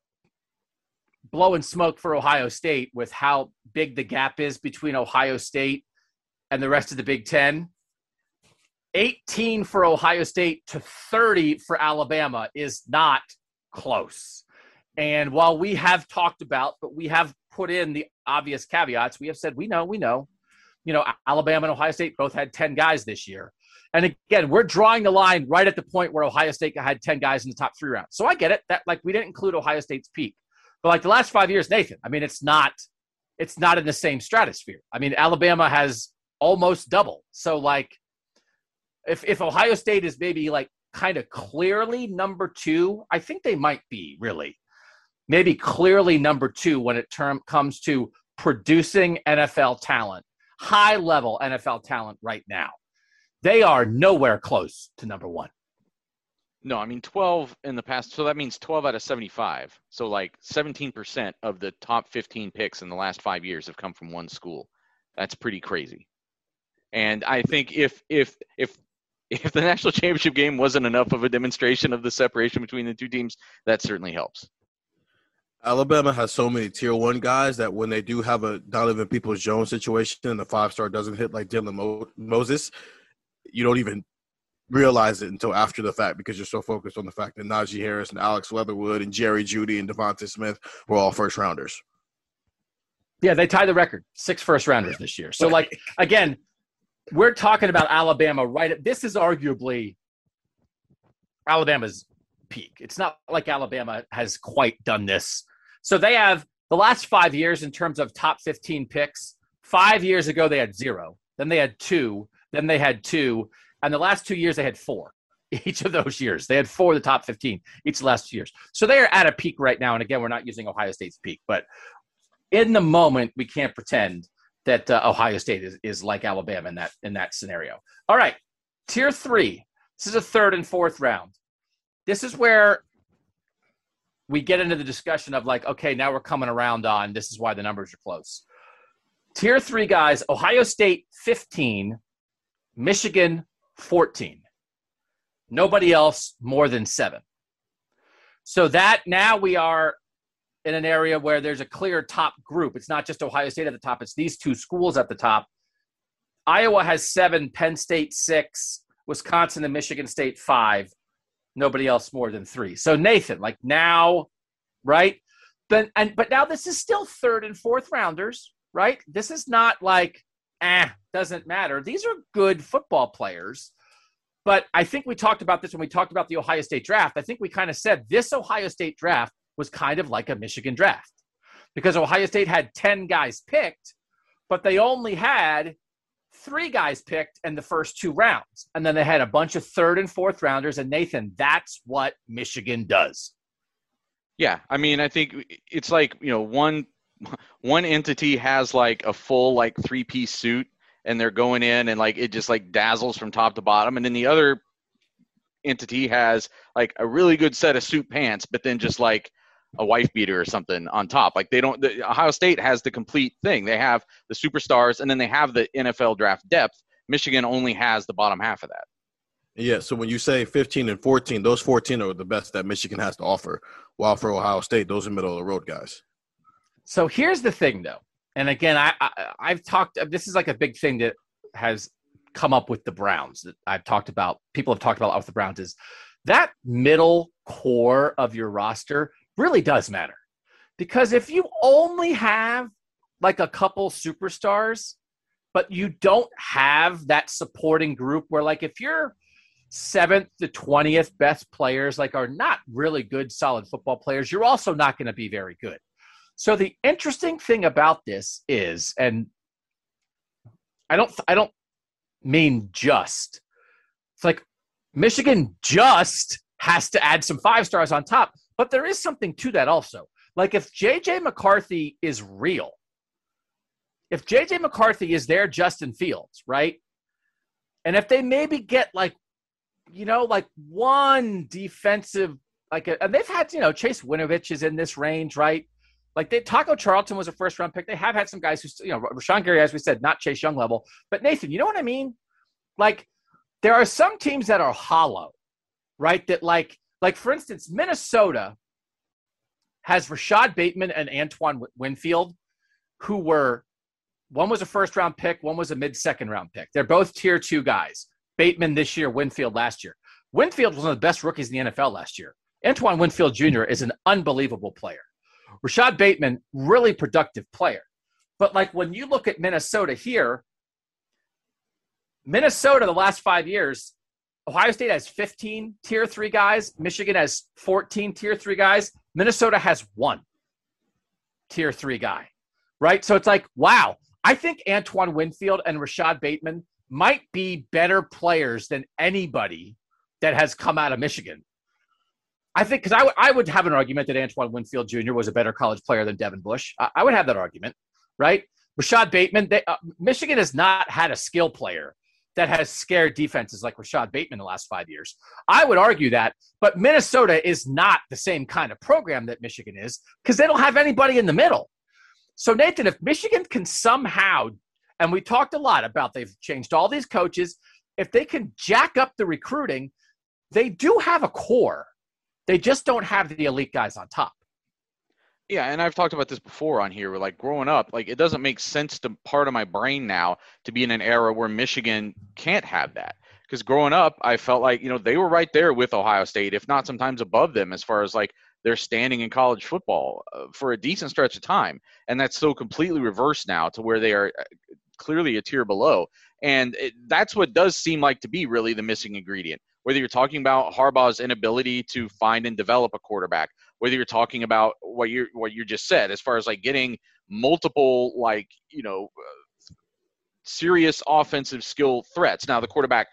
blowing smoke for Ohio State with how big the gap is between Ohio State and the rest of the Big Ten. 18 for Ohio State to 30 for Alabama is not close. And while we have talked about, but we have put in the obvious caveats, we have said, we know, we know. You know, Alabama and Ohio State both had 10 guys this year. And again, we're drawing the line right at the point where Ohio State had 10 guys in the top three rounds. So I get it that like we didn't include Ohio State's peak. But like the last five years, Nathan, I mean, it's not it's not in the same stratosphere. I mean, Alabama has almost double. So like if if Ohio State is maybe like kind of clearly number two, I think they might be really maybe clearly number two when it term comes to producing NFL talent, high level NFL talent right now. They are nowhere close to number one. No, I mean 12 in the past. So that means 12 out of 75. So like 17% of the top 15 picks in the last five years have come from one school. That's pretty crazy. And I think if if if if the national championship game wasn't enough of a demonstration of the separation between the two teams, that certainly helps. Alabama has so many tier one guys that when they do have a Donovan Peoples Jones situation and the five star doesn't hit like Dylan Mo- Moses, you don't even realize it until after the fact because you're so focused on the fact that Najee Harris and Alex Leatherwood and Jerry Jeudy and DeVonta Smith were all first rounders. Yeah, they tied the record, six first rounders this year. So, like, again, we're talking about Alabama, right? This is arguably Alabama's peak. It's not like Alabama has quite done this. So they have the last five years in terms of top 15 picks. Five years ago, they had zero. Then they had two. Then they had two. And the last two years, they had four. Each of those years, they had four of the top 15 each of the last two years. So they are at a peak right now. And again, we're not using Ohio State's peak, but in the moment, we can't pretend that uh, Ohio State is, is like Alabama in that in that scenario. All right, tier three. This is a third and fourth round. This is where we get into the discussion of like, okay, now we're coming around on this is why the numbers are close. Tier three guys: Ohio State 15, Michigan 14. Nobody else more than seven. So that now we are in an area where there's a clear top group. It's not just Ohio State at the top, it's these two schools at the top. Iowa has seven, Penn State six, Wisconsin and Michigan State five. Nobody else more than three. So Nathan, like now, right? But and but now this is still third and fourth rounders, right? This is not like eh, doesn't matter. These are good football players. But I think we talked about this when we talked about the Ohio State draft. I think we kind of said this Ohio State draft was kind of like a Michigan draft because Ohio State had 10 guys picked, but they only had three guys picked in the first two rounds. And then they had a bunch of third and fourth rounders. And Nathan, that's what Michigan does. Yeah. I mean, I think it's like, you know, one one entity has like a full like three piece suit and they're going in and like it just like dazzles from top to bottom and then the other entity has like a really good set of suit pants but then just like a wife beater or something on top. Like they don't. The, Ohio State has the complete thing. They have the superstars, and then they have the NFL draft depth. Michigan only has the bottom half of that. Yeah, so when you say 15 and 14, those 14 are the best that Michigan has to offer. While for Ohio State, those are middle of the road guys. So here's the thing, though, and again, I, I I've talked. This is like a big thing that has come up with the Browns that I've talked about. People have talked about with the Browns is that middle core of your roster really does matter. Because if you only have like a couple superstars, but you don't have that supporting group where, like, if you're seventh to 20th best players, like, are not really good, solid football players, you're also not going to be very good. So the interesting thing about this is, and I don't, I don't mean just. It's like Michigan just has to add some five stars on top. But there is something to that also. Like if JJ McCarthy is real, if JJ McCarthy is their Justin Fields, right? And if they maybe get like, you know, like one defensive, like, a, and they've had, you know, Chase Winovich is in this range, right? Like they, Taco Charlton was a first round pick. They have had some guys who, you know, Rashan Gary, as we said, not Chase Young level, but Nathan, you know what I mean? Like there are some teams that are hollow, right? That like like, for instance, Minnesota has Rashod Bateman and Antoine Winfield, who were one was a first round pick, one was a mid second round pick. They're both tier two guys. Bateman this year, Winfield last year. Winfield was one of the best rookies in the NFL last year. Antoine Winfield Jr. is an unbelievable player. Rashod Bateman, really productive player. But like when you look at Minnesota here, Minnesota the last five years, Ohio State has 15 tier three guys. Michigan has 14 tier three guys. Minnesota has one tier three guy, right? So it's like, wow, I think Antoine Winfield and Rashod Bateman might be better players than anybody that has come out of Michigan. I think because I, w- I would have an argument that Antoine Winfield Jr. was a better college player than Devin Bush. I, I would have that argument, right? Rashod Bateman, they, uh, Michigan has not had a skill player that has scared defenses like Rashod Bateman the last five years. I would argue that, but Minnesota is not the same kind of program that Michigan is because they don't have anybody in the middle. So, Nathan, if Michigan can somehow, and we talked a lot about they've changed all these coaches, if they can jack up the recruiting, they do have a core. They just don't have the elite guys on top. Yeah, and I've talked about this before on here. Where like growing up, like it doesn't make sense to part of my brain now to be in an era where Michigan can't have that. Because growing up, I felt like you know they were right there with Ohio State, if not sometimes above them, as far as like their standing in college football uh, for a decent stretch of time. And that's so completely reversed now to where they are uh, clearly a tier below. And it, that's what does seem like to be really the missing ingredient whether you're talking about Harbaugh's inability to find and develop a quarterback, whether you're talking about what you what you just said as far as like getting multiple like you know serious offensive skill threats. Now the quarterback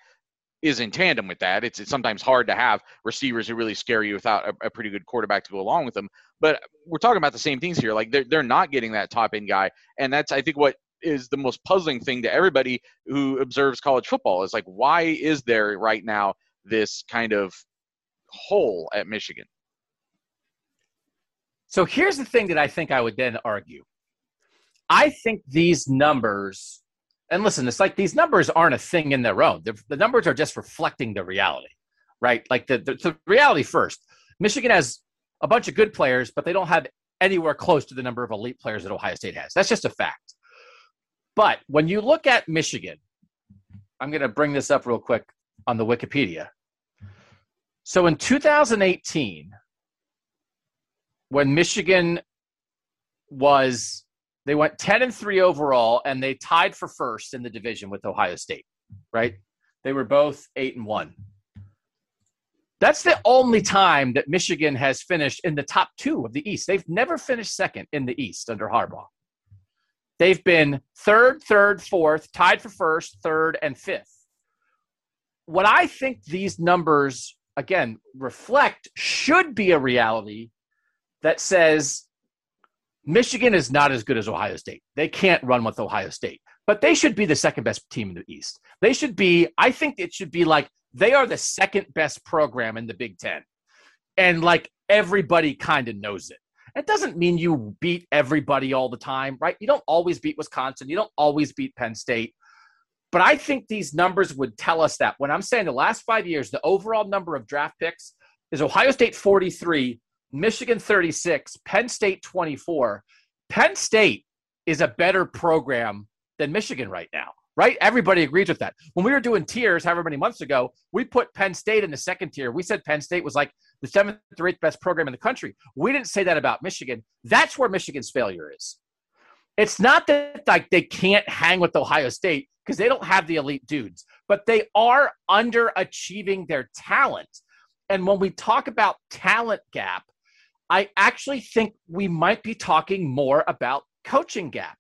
is in tandem with that. It's, it's sometimes hard to have receivers who really scare you without a, a, pretty good quarterback to go along with them. But we're talking about the same things here. Like they're they're not getting that top end guy, and that's I think what is the most puzzling thing to everybody who observes college football is like why is there right now this kind of hole at Michigan. So here's the thing that I think I would then argue. I think these numbers, and listen, it's like these numbers aren't a thing in their own. The, the numbers are just reflecting the reality, right? Like the, the, the reality first. Michigan has a bunch of good players, but they don't have anywhere close to the number of elite players that Ohio State has. That's just a fact. But when you look at Michigan, I'm going to bring this up real quick on the Wikipedia. So in 2018, when Michigan was they went 10 and 3 overall and they tied for first in the division with Ohio State, right? They were both 8 and 1. That's the only time that Michigan has finished in the top 2 of the East. They've never finished second in the East under Harbaugh. They've been third, third, fourth, tied for first, third, and fifth. What I think these numbers again, reflect should be a reality that says Michigan is not as good as Ohio State. They can't run with Ohio State, but they should be the second best team in the East. They should be, I think it should be like they are the second best program in the Big Ten. And like everybody kind of knows it. It doesn't mean you beat everybody all the time, right? You don't always beat Wisconsin. You don't always beat Penn State. But I think these numbers would tell us that. When I'm saying the last five years, the overall number of draft picks is Ohio State 43, Michigan 36, Penn State 24. Penn State is a better program than Michigan right now, right? Everybody agrees with that. When we were doing tiers, however many months ago, we put Penn State in the second tier. We said Penn State was like the seventh or eighth best program in the country. We didn't say that about Michigan. That's where Michigan's failure is. It's not that like they can't hang with Ohio State because they don't have the elite dudes, but they are underachieving their talent. And when we talk about talent gap, I actually think we might be talking more about coaching gap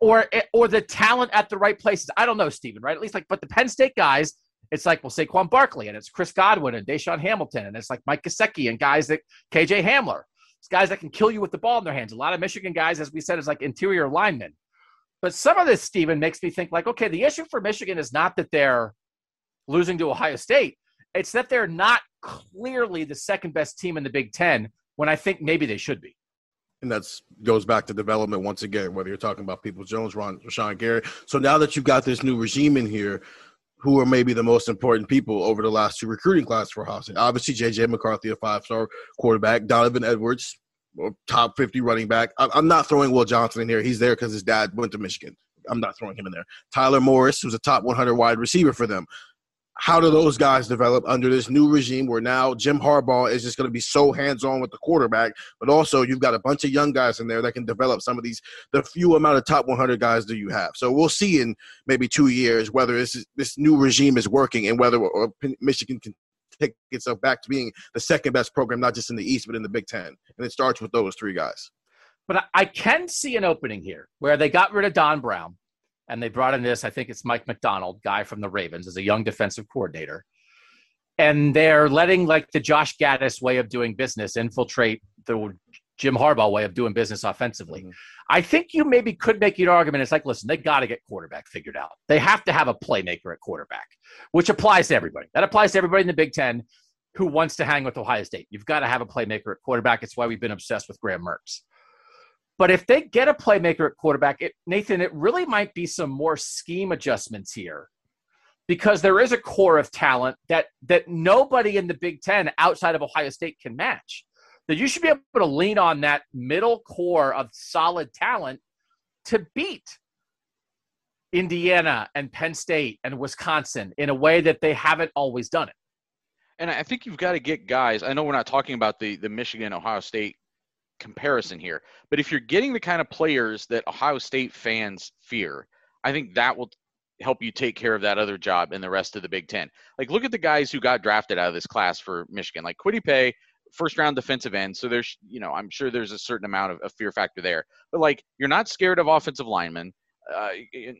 or eh, or the talent at the right places. I don't know, Stephen, right? At least like, but the Penn State guys, it's like well, Saquon Barkley and it's Chris Godwin and DaeSean Hamilton and it's like Mike Gesicki and guys that KJ Hamler. It's guys that can kill you with the ball in their hands. A lot of Michigan guys, as we said, is like interior linemen. But some of this, Stephen, makes me think like, okay, the issue for Michigan is not that they're losing to Ohio State. It's that they're not clearly the second best team in the Big Ten when I think maybe they should be. And that goes back to development once again, whether you're talking about People Jones, Ron, Rashan Gary. So now that you've got this new regime in here, who are maybe the most important people over the last two recruiting classes for Ohio Obviously, J.J. McCarthy, a five-star quarterback. Donovan Edwards, top 50 running back. I'm not throwing Will Johnson in here. He's there because his dad went to Michigan. I'm not throwing him in there. Tyler Morris, who's a top 100 wide receiver for them how do those guys develop under this new regime where now Jim Harbaugh is just going to be so hands on with the quarterback, but also you've got a bunch of young guys in there that can develop some of these, the few amount of top 100 guys do you have. So we'll see in maybe two years whether this, this new regime is working and whether Michigan can take itself back to being the second best program, not just in the East, but in the Big Ten. And it starts with those three guys. But I can see an opening here where they got rid of Don Brown and they brought in this. I think it's Mike Macdonald, guy from the Ravens, as a young defensive coordinator, and they're letting like the Josh Gattis way of doing business infiltrate the Jim Harbaugh way of doing business offensively. Mm-hmm. I think you maybe could make your argument. It's like, listen, they got to get quarterback figured out. They have to have a playmaker at quarterback, which applies to everybody. That applies to everybody in the Big Ten who wants to hang with Ohio State. You've got to have a playmaker at quarterback. It's why we've been obsessed with Graham Mertz. But if they get a playmaker at quarterback, it, Nathan, it really might be some more scheme adjustments here because there is a core of talent that that nobody in the Big Ten outside of Ohio State can match. That you should be able to lean on that middle core of solid talent to beat Indiana and Penn State and Wisconsin in a way that they haven't always done it. And I think you've got to get guys. I know we're not talking about the the Michigan Ohio State comparison here. But if you're getting the kind of players that Ohio State fans fear, I think that will help you take care of that other job in the rest of the Big Ten. Like, look at the guys who got drafted out of this class for Michigan, like Kwity Paye, first round defensive end. So there's, you know, I'm sure there's a certain amount of, of fear factor there. But like, you're not scared of offensive linemen. Uh,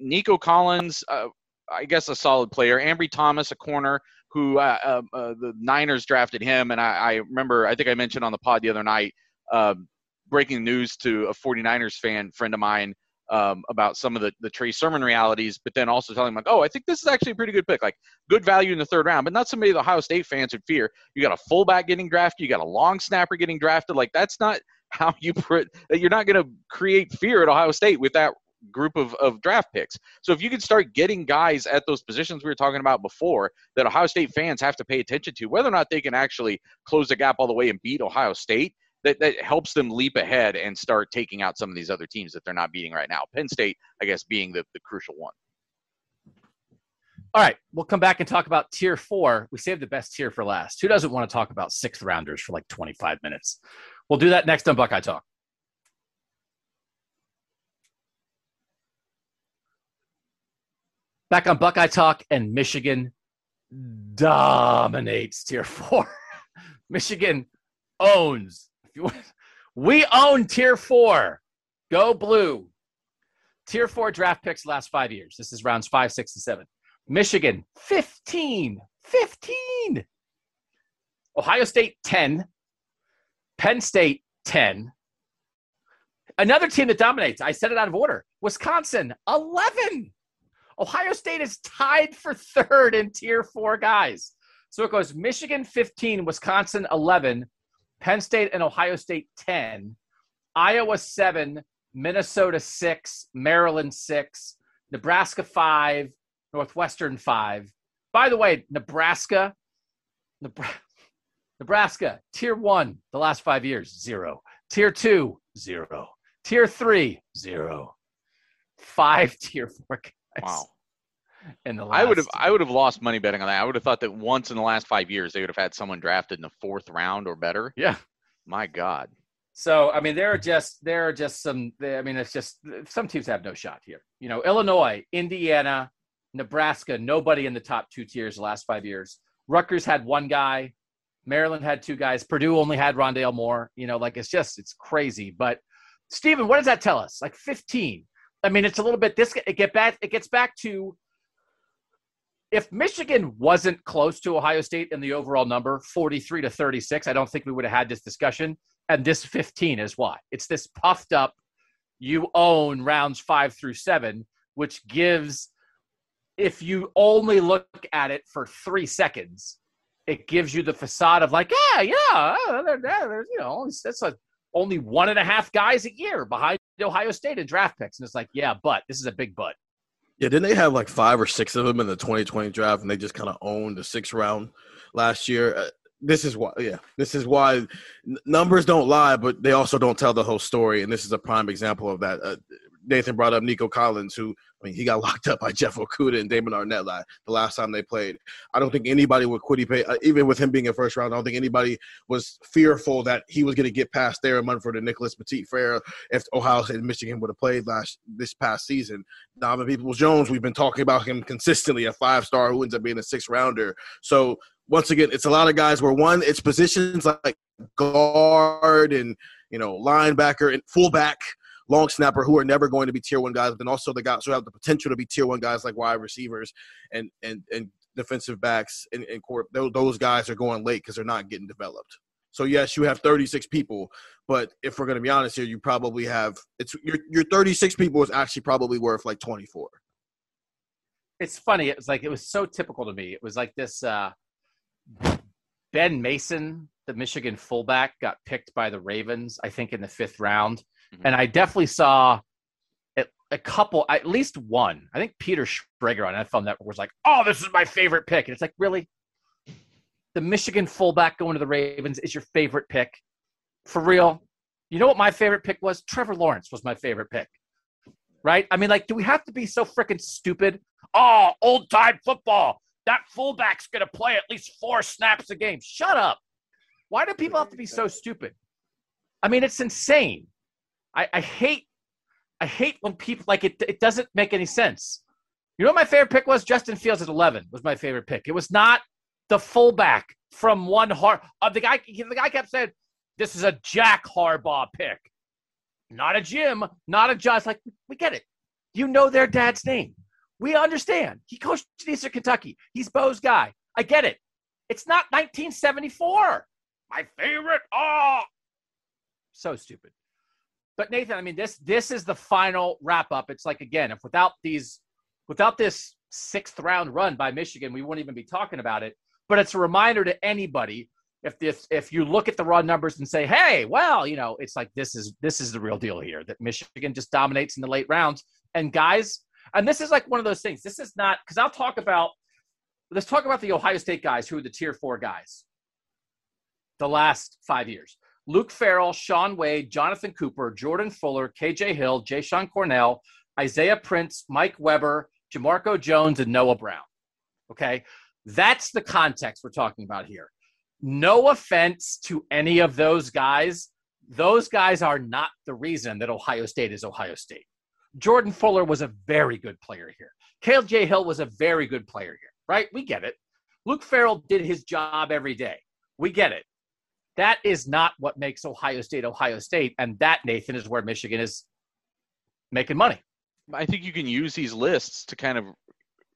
Nico Collins, uh, I guess a solid player. Ambry Thomas, a corner who uh, uh, uh the Niners drafted him, and I, I remember I think I mentioned on the pod the other night um, breaking news to a 49ers fan friend of mine um, about some of the, the Trey Sermon realities, but then also telling him like, oh, I think this is actually a pretty good pick, like good value in the third round, but not somebody the Ohio State fans would fear. You got a fullback getting drafted, you got a long snapper getting drafted. Like that's not how you put. That you're not going to create fear at Ohio State with that group of, of draft picks. So if you could start getting guys at those positions we were talking about before that Ohio State fans have to pay attention to, whether or not they can actually close the gap all the way and beat Ohio State, that, that helps them leap ahead and start taking out some of these other teams that they're not beating right now. Penn State, I guess, being the, the crucial one. All right, we'll come back and talk about tier four. We saved the best tier for last. Who doesn't want to talk about sixth rounders for like 25 minutes? We'll do that next on Buckeye Talk. Back on Buckeye Talk, and Michigan dominates tier four. Michigan owns we own tier four. Go blue. Tier four draft picks last five years. This is rounds five, six, and seven. Michigan, 15. 15. Ohio State, 10. Penn State, 10. Another team that dominates. I said it out of order. Wisconsin, 11. Ohio State is tied for third in tier four guys. So it goes Michigan 15, Wisconsin 11, Penn State and Ohio State 10, Iowa 7, Minnesota 6, Maryland 6, Nebraska 5, Northwestern 5. By the way, Nebraska, Nebraska, tier one, the last five years, zero. Tier two, zero. Tier three, zero. Five tier four guys. Wow in the last. I would have I would have lost money betting on that. I would have thought that once in the last five years they would have had someone drafted in the fourth round or better. Yeah. My God. So I mean, there are just there are just some. I mean, it's just some teams have no shot here. You know, Illinois, Indiana, Nebraska, nobody in the top two tiers the last five years. Rutgers had one guy. Maryland had two guys. Purdue only had Rondale Moore. You know, like it's just it's crazy. But Stephen, what does that tell us? Like 15. I mean, it's a little bit. This it get back. It gets back to if Michigan wasn't close to Ohio State in the overall number, 43 to 36, I don't think we would have had this discussion. And this 15 is why. It's this puffed up, you own rounds five through seven, which gives, if you only look at it for three seconds, it gives you the facade of like, yeah, yeah, oh, there's, you know, that's like only one and a half guys a year behind Ohio State in draft picks. And it's like, yeah, but this is a big but. Yeah, didn't they have like five or six of them in the 2020 draft, and they just kind of owned the sixth round last year? Uh, this is why yeah this is why n- numbers don't lie but they also don't tell the whole story and this is a prime example of that uh, nathan brought up nico collins who i mean he got locked up by jeff okudah and damon arnette the last time they played. I don't think anybody would kwity paye uh, even with him being a first round i don't think anybody was fearful that he was going to get past thayer munford and nicholas petit frere if ohio state and michigan would have played last this past season. Donovan peoples jones we've been talking about him consistently a five star who ends up being a six rounder. So once again, it's a lot of guys where one, it's positions like guard and you know linebacker and fullback, long snapper who are never going to be tier one guys, but then also the guys who have the potential to be tier one guys like wide receivers and and and defensive backs and, and court. Those, guys are going late because they're not getting developed. So yes, you have 36 people, but if we're going to be honest here, you probably have it's your your 36 people is actually probably worth like 24. It's funny. It was like it was so typical to me. It was like this. uh Ben Mason, the Michigan fullback, got picked by the Ravens, I think, in the fifth round. Mhm. And I definitely saw a, a couple, at least one. I think Peter Schrager on NFL Network was like, oh, this is my favorite pick. And it's like, really? The Michigan fullback going to the Ravens is your favorite pick? For real? You know what my favorite pick was? Trevor Lawrence was my favorite pick. Right? I mean, like, do we have to be so freaking stupid? Oh, old time football that fullback's going to play at least four snaps a game. Shut up. Why do people have to be so stupid? I mean, it's insane. I, I hate, I hate when people like it. It doesn't make any sense. You know what my favorite pick was? Justin Fields at eleven was my favorite pick. It was not the fullback from one hard. Uh, the guy, the guy kept saying, "This is a Jack Harbaugh pick, not a Jim, not a Josh." Like we get it. You know their dad's name. We understand. He coached Eastern Kentucky. He's Bo's guy. I get it. It's not 1974. My favorite. Oh, so stupid. But Nathan, I mean, this this is the final wrap up. It's like again, if without these, without this sixth round run by Michigan, we wouldn't even be talking about it. But it's a reminder to anybody if this if you look at the raw numbers and say, hey, well, you know, it's like this is this is the real deal here that Michigan just dominates in the late rounds. And guys, and this is like one of those things. This is not because I'll talk about let's talk about the Ohio State guys who are the tier four guys the last five years. Luke Farrell, Shaun Wade, Jonathan Cooper, Jordan Fuller, KJ Hill, Jashon Cornell, Isaiah Prince, Mike Weber, Jamarco Jones, and Noah Brown. Okay. That's the context we're talking about here. No offense to any of those guys. Those guys are not the reason that Ohio State is Ohio State. Jordan Fuller was a very good player here. KJ Hill was a very good player here, right? We get it. Luke Farrell did his job every day. We get it. That is not what makes Ohio State Ohio State. And that, Nathan, is where Michigan is making money. I think you can use these lists to kind of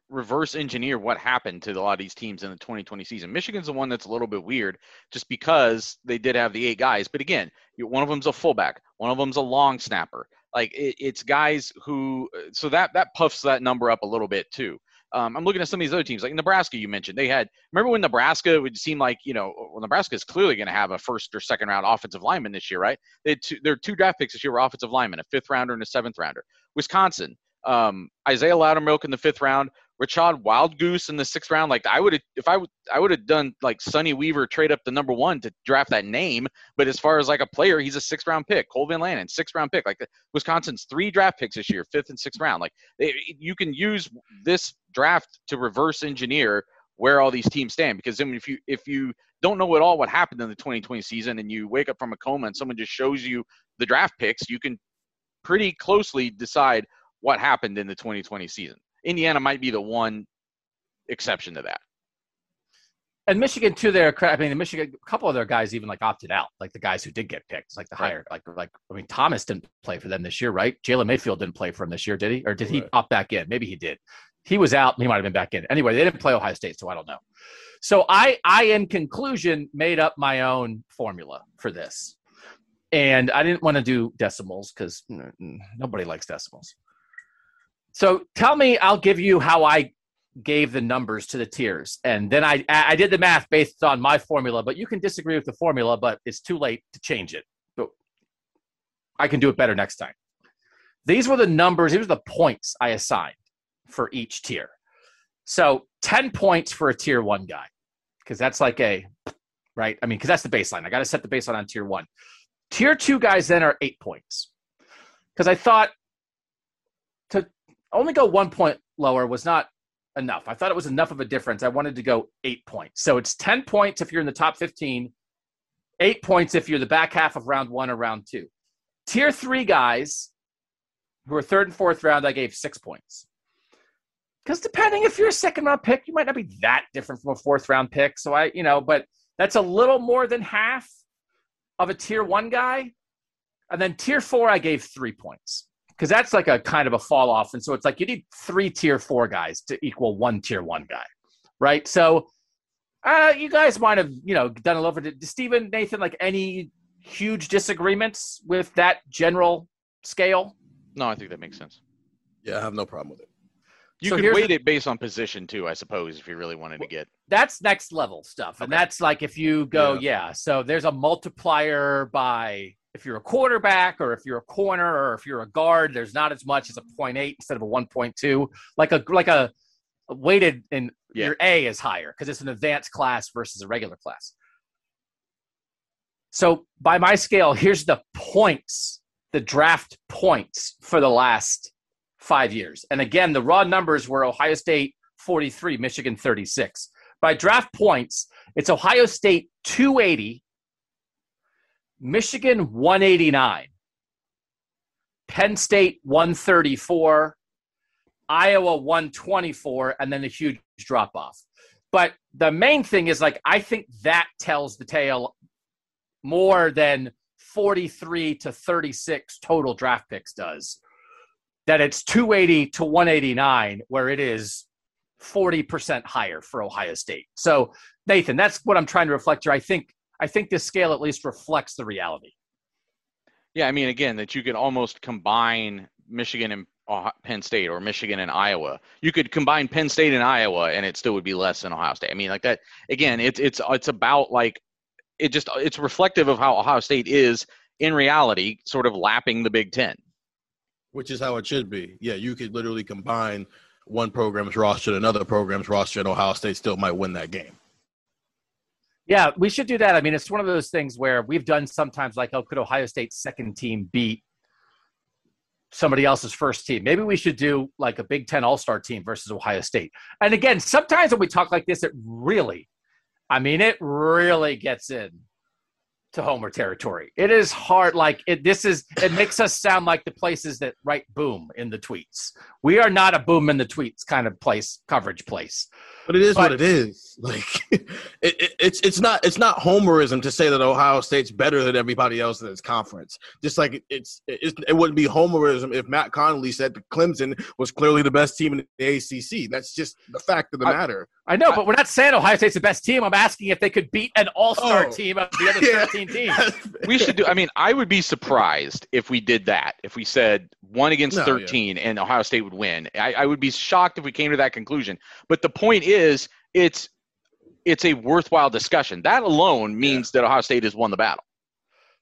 reverse engineer what happened to a lot of these teams in the 2020 season. Michigan's the one that's a little bit weird just because they did have the eight guys. But again, one of them's a fullback, one of them's a long snapper. Like it, it's guys who, so that that puffs that number up a little bit too. Um, I'm looking at some of these other teams, like Nebraska. You mentioned they had. Remember when Nebraska would seem like you know, well, Nebraska is clearly going to have a first or second round offensive lineman this year, right? They two, their two draft picks this year were offensive linemen, a fifth rounder and a seventh rounder. Wisconsin, um, Isaiah Loudermilk in the fifth round, Rachad Wildgoose in the sixth round. Like I would have, if I would, I would have done like Sonny Weaver trade up the number one to draft that name. But as far as like a player, he's a sixth round pick. Colvin Van Lanen, sixth round pick. Like uh, Wisconsin's three draft picks this year, fifth and sixth round. Like they, you can use this draft to reverse engineer where all these teams stand. Because I mean, if you if you don't know at all what happened in the 2020 season and you wake up from a coma and someone just shows you the draft picks, you can pretty closely decide what happened in the 2020 season. Indiana might be the one exception to that. And Michigan, too. their credit, I mean, the Michigan, a couple of their guys even like opted out, like the guys who did get picked, like the Right. higher, like like I mean, Thomas didn't play for them this year, right? Jalen Mayfield didn't play for him this year, did he? Or did he Right. opt back in? Maybe he did. He was out. He might have been back in. Anyway, they didn't play Ohio State, so I don't know. So I, I, in conclusion, made up my own formula for this, and I didn't want to do decimals because nobody likes decimals. So tell me, I'll give you how I gave the numbers to the tiers, and then I I did the math based on my formula. But you can disagree with the formula, but it's too late to change it. But I can do it better next time. These were the numbers. These were the points I assigned for each tier. So ten points for a tier one guy, because that's like a right? I mean, because that's the baseline. I got to set the baseline on tier one. Tier two guys then are eight points. Because I thought only go one point lower was not enough. I thought it was enough of a difference. I wanted to go eight points. So it's 10 points if you're in the top 15, eight points if you're the back half of round one or round two. Tier three guys who are third and fourth round, I gave six points. Because depending if you're a second round pick, you might not be that different from a fourth round pick. So I, you know, but that's a little more than half of a tier one guy. And then tier four, I gave three points because that's like a kind of a fall off. And so it's like you need three tier four guys to equal one tier one guy, right? So uh, you guys might have, you know, done a little bit. Stephen, Nathan, like any huge disagreements with that general scale? No, I think that makes sense. Yeah, I have no problem with it. You So could weight the- it based on position too, I suppose, if you really wanted to get. That's next level stuff. And Okay. that's like if you go, yeah. So there's a multiplier by if you're a quarterback or if you're a corner or if you're a guard, there's not as much as a 0.8 instead of a 1.2. Like a like a weighted in Yeah. your A is higher because it's an advanced class versus a regular class. So by my scale, here's the points, the draft points for the last five years. And again, the raw numbers were Ohio State 43, Michigan 36. By draft points, it's Ohio State 280, Michigan 189, Penn State 134, Iowa 124, and then a huge drop off. But the main thing is like, I think that tells the tale more than 43 to 36 total draft picks does. That it's 280 to 189, where it is 40% higher for Ohio State. So, Nathan, that's what I'm trying to reflect here. I think I think this scale at least reflects the reality. Yeah, I mean, again, that you could almost combine Michigan and Ohio- Penn State or Michigan and Iowa. You could combine Penn State and Iowa, and it still would be less than Ohio State. I mean, like that. Again, it's it's it's about like it just it's reflective of how Ohio State is in reality, sort of lapping the Big Ten. Which is how it should be. Yeah, you could literally combine one program's roster and another program's roster, and Ohio State still might win that game. Yeah, we should do that. I mean, it's one of those things where we've done sometimes like, oh, could Ohio State's second team beat somebody else's first team? Maybe we should do like a Big Ten All Star team versus Ohio State. And again, sometimes when we talk like this, it really, I mean, it really gets in to Homer territory. It is hard. Like it, this is, it makes us sound like the places that write boom in the tweets. We are not a boom in the tweets kind of place, coverage place. But it is But- what it is. Like it, it, it's it's not it's not homerism to say that Ohio State's better than everybody else in its conference. Just like it, it's it, wouldn't be homerism if Matt Connolly said that Clemson was clearly the best team in the ACC. That's just the fact of the I- matter. I know, but we're not saying Ohio State's the best team. I'm asking if they could beat an all-star Oh. team of the other Yeah. 13 teams. We should do. I mean, I would be surprised if we did that. If we said one against No, yeah. 13 and Ohio State would win, I, I would be shocked if we came to that conclusion. But the point is, it's it's a worthwhile discussion. That alone means that Ohio State has won the battle.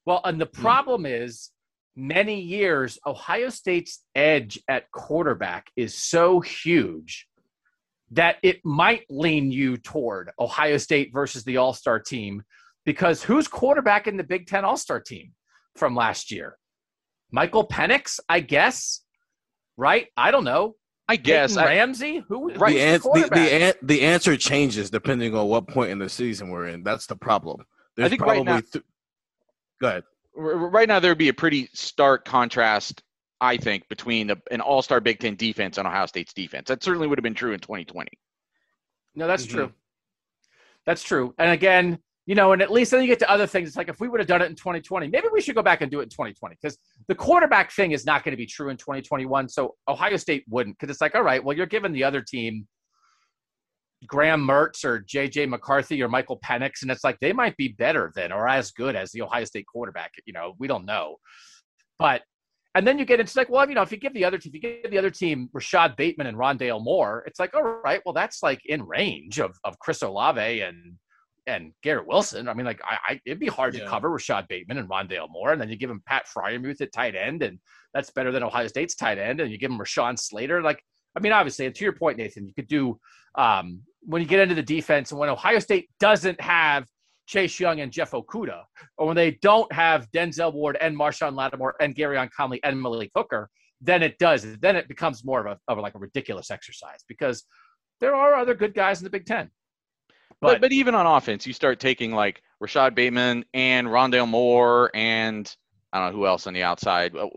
Well, and the hmm. problem is, many years Ohio State's edge at quarterback is so huge that it might lean you toward Ohio State versus the All-Star team because who's quarterback in the Big Ten All-Star team from last year? Michael Penix, I guess. Right? I don't know. I guess. Peyton I, Ramsey? Who? Right. The, who's an- the, the, an- the answer changes depending on what point in the season we're in. That's the problem. There's think right now- th- Go ahead. right now, there would be a pretty stark contrast, I think, between a, an all-star Big Ten defense and Ohio State's defense. That certainly would have been true in 2020. No, that's Mhm. true. That's true. And again, you know, and at least then you get to other things. It's like if we would have done it in 2020, maybe we should go back and do it in 2020 because the quarterback thing is not going to be true in 2021. So Ohio State wouldn't because it's like, all right, well, you're giving the other team Graham Mertz or JJ McCarthy or Michael Penix, and it's like they might be better than or as good as the Ohio State quarterback. You know, we don't know. But and then you get into like, well, you know, if you give the other team, if you give the other team Rashod Bateman and Rondale Moore, it's like, all right, well, that's like in range of of Chris Olave and and Garrett Wilson. I mean, like, I, I it'd be hard to Yeah. cover Rashod Bateman and Rondale Moore, and then you give him Pat Freiermuth at tight end, and that's better than Ohio State's tight end, and you give him Rashawn Slater. Like, I mean, obviously, and to your point, Nathan, you could do um, when you get into the defense, and when Ohio State doesn't have Chase Young and Jeff Okudah, or when they don't have Denzel Ward and Marshon Lattimore and Gareon Conley and Malik Hooker, then it does. Then it becomes more of a, of like a ridiculous exercise because there are other good guys in the Big Ten. But, but, but even on offense, you start taking like Rashod Bateman and Rondale Moore and I don't know who else on the outside, uh,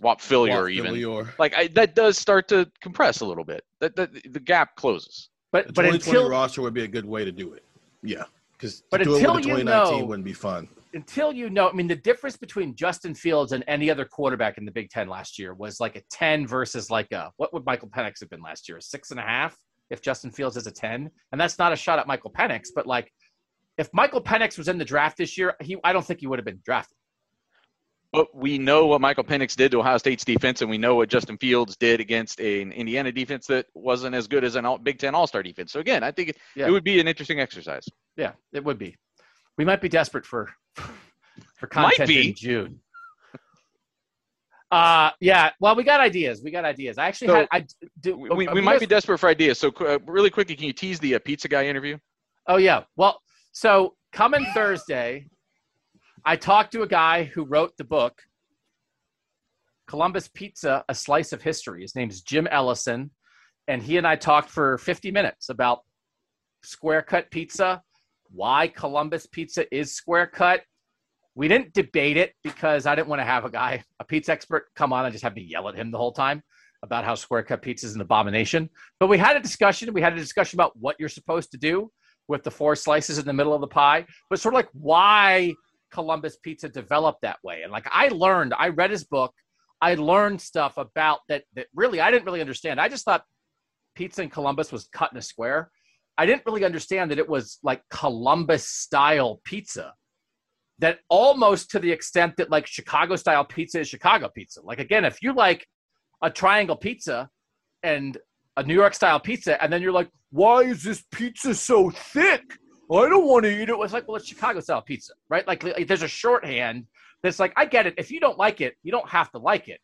Whop Philyor even. Philyor. Like I, that does start to compress a little bit. That, that the gap closes. But the but until roster would be a good way to do it. Yeah, because but until it with the 2019 you know, wouldn't be fun. Until you know, I mean, the difference between Justin Fields and any other quarterback in the Big Ten last year was like a 10 versus like a what would Michael Penix have been last year? A six and a half if Justin Fields is a 10. And that's not a shot at Michael Penix, but like if Michael Penix was in the draft this year, he I don't think he would have been drafted. But we know what Michael Penix did to Ohio State's defense, and we know what Justin Fields did against an Indiana defense that wasn't as good as an all, Big Ten All Star defense. So again, I think it, yeah. it would be an interesting exercise. Yeah, it would be. We might be desperate for for content in June. Uh, yeah. Well, we got ideas. We got ideas. I actually so, had. I do. We, we might be desperate for ideas. So, uh, really quickly, can you tease the uh, pizza guy interview? Oh yeah. Well, so coming Thursday, I talked to a guy who wrote the book Columbus Pizza: A Slice of History. His name's Jim Ellison, and he and I talked for 50 minutes about square cut pizza, why Columbus pizza is square cut. We didn't debate it because I didn't want to have a guy, a pizza expert, come on and just have me yell at him the whole time about how square cut pizza is an abomination. But we had a discussion. We had a discussion about what you're supposed to do with the four slices in the middle of the pie, but sort of like why Columbus Pizza developed that way. And like I learned, I read his book, I learned stuff about that that really I didn't really understand. I just thought pizza in Columbus was cut in a square. I didn't really understand that it was like Columbus style pizza. That almost to the extent that like Chicago style pizza is Chicago pizza. Like again, if you like a triangle pizza and a New York style pizza, and then you're like, why is this pizza so thick? I don't want to eat it. It's like, well, it's Chicago style pizza, right? Like, like, there's a shorthand that's like, I get it. If you don't like it, you don't have to like it.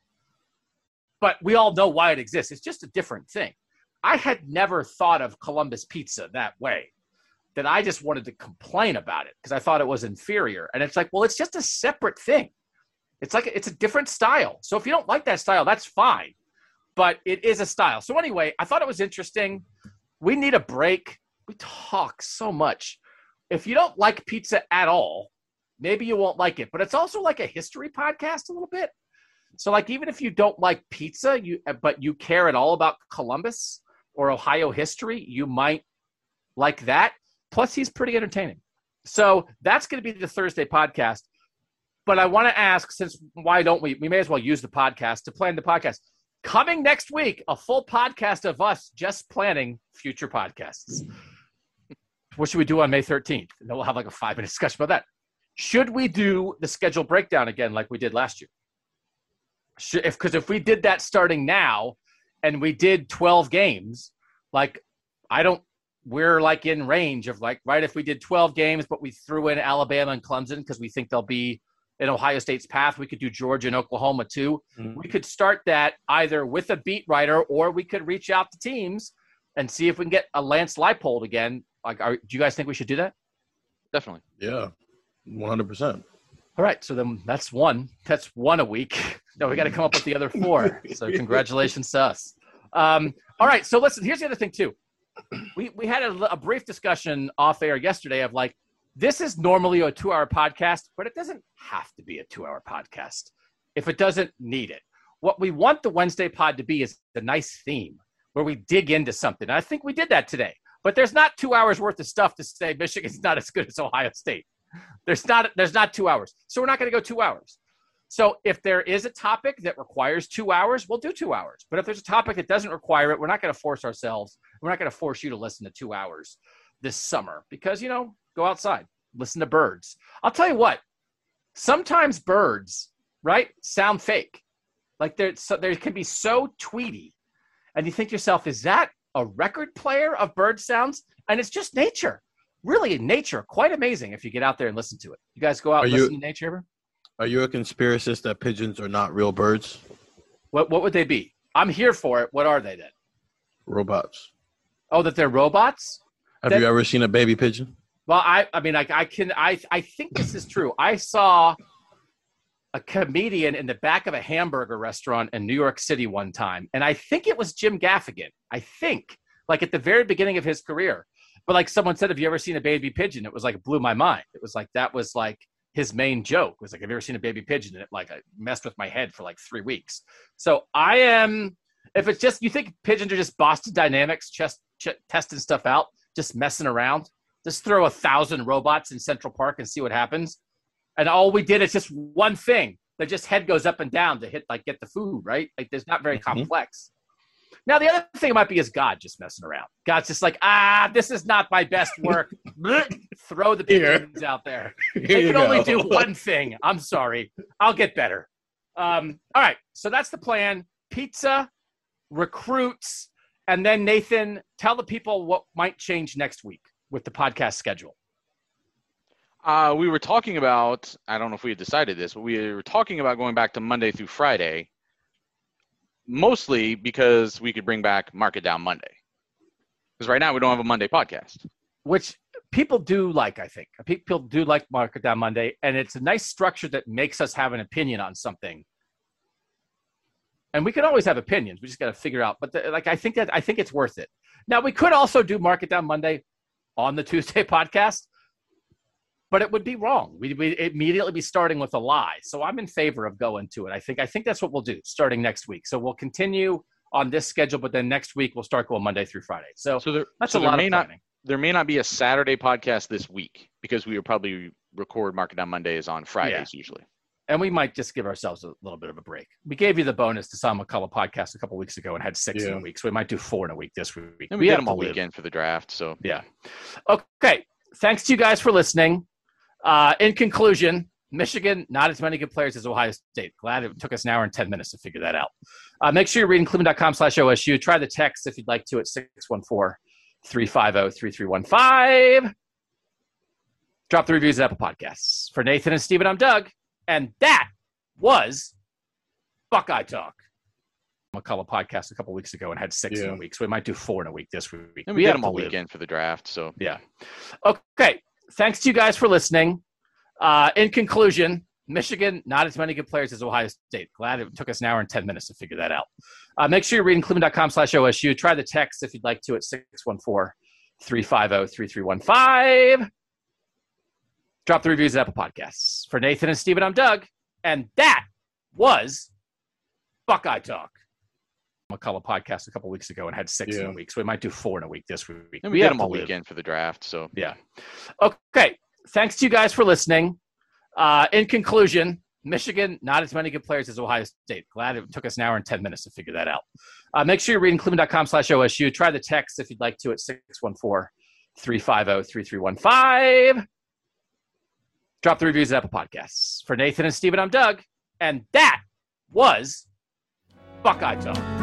But we all know why it exists. It's just a different thing. I had never thought of Columbus pizza that way. That I just wanted to complain about it because I thought it was inferior. And it's like, well, it's just a separate thing. It's like it's a different style. So if you don't like that style, that's fine. But it is a style. So anyway, I thought it was interesting. We need a break we talk so much. If you don't like pizza at all, maybe you won't like it. But it's also like a history podcast a little bit. So like even if you don't like pizza, you but you care at all about Columbus or Ohio history, you might like that. Plus he's pretty entertaining. So that's going to be the Thursday podcast. But I want to ask since why don't we we may as well use the podcast to plan the podcast. Coming next week, a full podcast of us just planning future podcasts. What should we do on May 13th? And then we'll have like a five minute discussion about that. Should we do the schedule breakdown again like we did last year? Should, if because if we did that starting now and we did 12 games, like I don't we're like in range of like right if we did 12 games but we threw in Alabama and Clemson because we think they'll be in Ohio State's path. We could do Georgia and Oklahoma too. Mm-hmm. We could start that either with a beat writer or we could reach out to teams and see if we can get a Lance Leipold again like, are, do you guys think we should do that? Definitely. Yeah, one hundred percent. All right, so then that's one. That's one a week. No, we got to come up with the other four. So congratulations to us. Um, all right, so listen. Here's the other thing too. We we had a, a brief discussion off air yesterday of like this is normally a two hour podcast, but it doesn't have to be a two hour podcast if it doesn't need it. What we want the Wednesday pod to be is a nice theme where we dig into something. I think we did that today. But there's not two hours worth of stuff to say Michigan's not as good as Ohio State. There's not there's not two hours. So we're not going to go two hours. So if there is a topic that requires two hours, we'll do two hours. But if there's a topic that doesn't require it, we're not going to force ourselves. We're not going to force you to listen to two hours this summer because you know, go outside, listen to birds. I'll tell you what. Sometimes birds, right, sound fake. Like they're so, they can be so tweety, and you think to yourself, is that a record player of bird sounds, and it's just nature. Really, nature, quite amazing if you get out there and listen to it. You guys go out are and listen to nature ever? Are you a conspiracist that pigeons are not real birds? What What would they be? I'm here for it. What are they then? Robots. Oh, that they're robots? Have that, you ever seen a baby pigeon? Well, I, I mean, I, I can, I, I think this is true. I saw a comedian in the back of a hamburger restaurant in New York City one time, and I think it was Jim Gaffigan. I think, like at the very beginning of his career. But like someone said, have you ever seen a baby pigeon? It was like blew my mind. It was like that was like his main joke. Was like, have you ever seen a baby pigeon? And it like messed with my head for like three weeks. So I am. If it's just you think pigeons are just Boston Dynamics, just ch- testing stuff out, just messing around, just throw a thousand robots in Central Park and see what happens. And all we did is just one thing. Their just head goes up and down to hit like get the food right. Like there's not very Mhm. complex. Now the other thing might be is God just messing around. God's just like ah, this is not my best work. Throw the Here. pigeons out there. Here They you can only go. do one thing. I'm sorry. I'll get better. Um, all right. So that's the plan. Pizza, recruits, and then Nathan, tell the people what might change next week with the podcast schedule. Uh, we were talking about, I don't know if we had decided this, but we were talking about going back to Monday through Friday, mostly because we could bring back Market Down Monday. Because right now we don't have a Monday podcast. which people do like, I think. People do like Market Down Monday, and it's a nice structure that makes us have an opinion on something. And we can always have opinions. We just got to figure out. But the, like, I think that I think it's worth it. Now we could also do Market Down Monday on the Tuesday podcast, but it would be wrong. We'd, we'd immediately be starting with a lie. So I'm in favor of going to it. I think I think that's what we'll do starting next week. So we'll continue on this schedule, but then next week we'll start going Monday through Friday. So, So there, that's so a there lot may of not planning. there may not be a Saturday podcast this week because we would probably record Market on Mondays on Fridays usually. and we might just give ourselves a little bit of a break. We gave you the bonus to Sam McCullough podcast a couple weeks ago and had six in a week, so we might do four in a week this week. And we, have get them all live. weekend for the draft. So Yeah. Okay. Thanks to you guys for listening. Uh, in conclusion, Michigan, not as many good players as Ohio State. Glad it took us an hour and 10 minutes to figure that out. Uh, make sure you're reading cleveland.com slash OSU. Try the text if you'd like to at 614 350 3315. Drop the reviews at Apple Podcasts. For Nathan and Steven, I'm Doug. And that was Buckeye Talk. McCullough podcast a couple weeks ago and had six in a week, so we might do four in a week this week. and we, get have them all a live. weekend for the draft. So Yeah. Okay. Thanks to you guys for listening. Uh, in conclusion, Michigan, not as many good players as Ohio State. Glad it took us an hour and 10 minutes to figure that out. Uh, make sure you're reading cleveland.com slash OSU. Try the text if you'd like to at 614 350 3315. Drop the reviews at Apple Podcasts. For Nathan and Steven, I'm Doug. And that was Buckeye Talk. McCullough podcast a couple weeks ago and had six in a week, so we might do four in a week this week. and we, get have them all live. weekend for the draft. So Yeah. Okay. Thanks to you guys for listening. Uh, in conclusion, Michigan, not as many good players as Ohio State. Glad it took us an hour and 10 minutes to figure that out. Uh, make sure you're reading cleveland.com slash OSU. Try the text if you'd like to at 614 350 3315. Drop the reviews at Apple Podcasts. For Nathan and Steven, I'm Doug. And that was Buckeye Talk.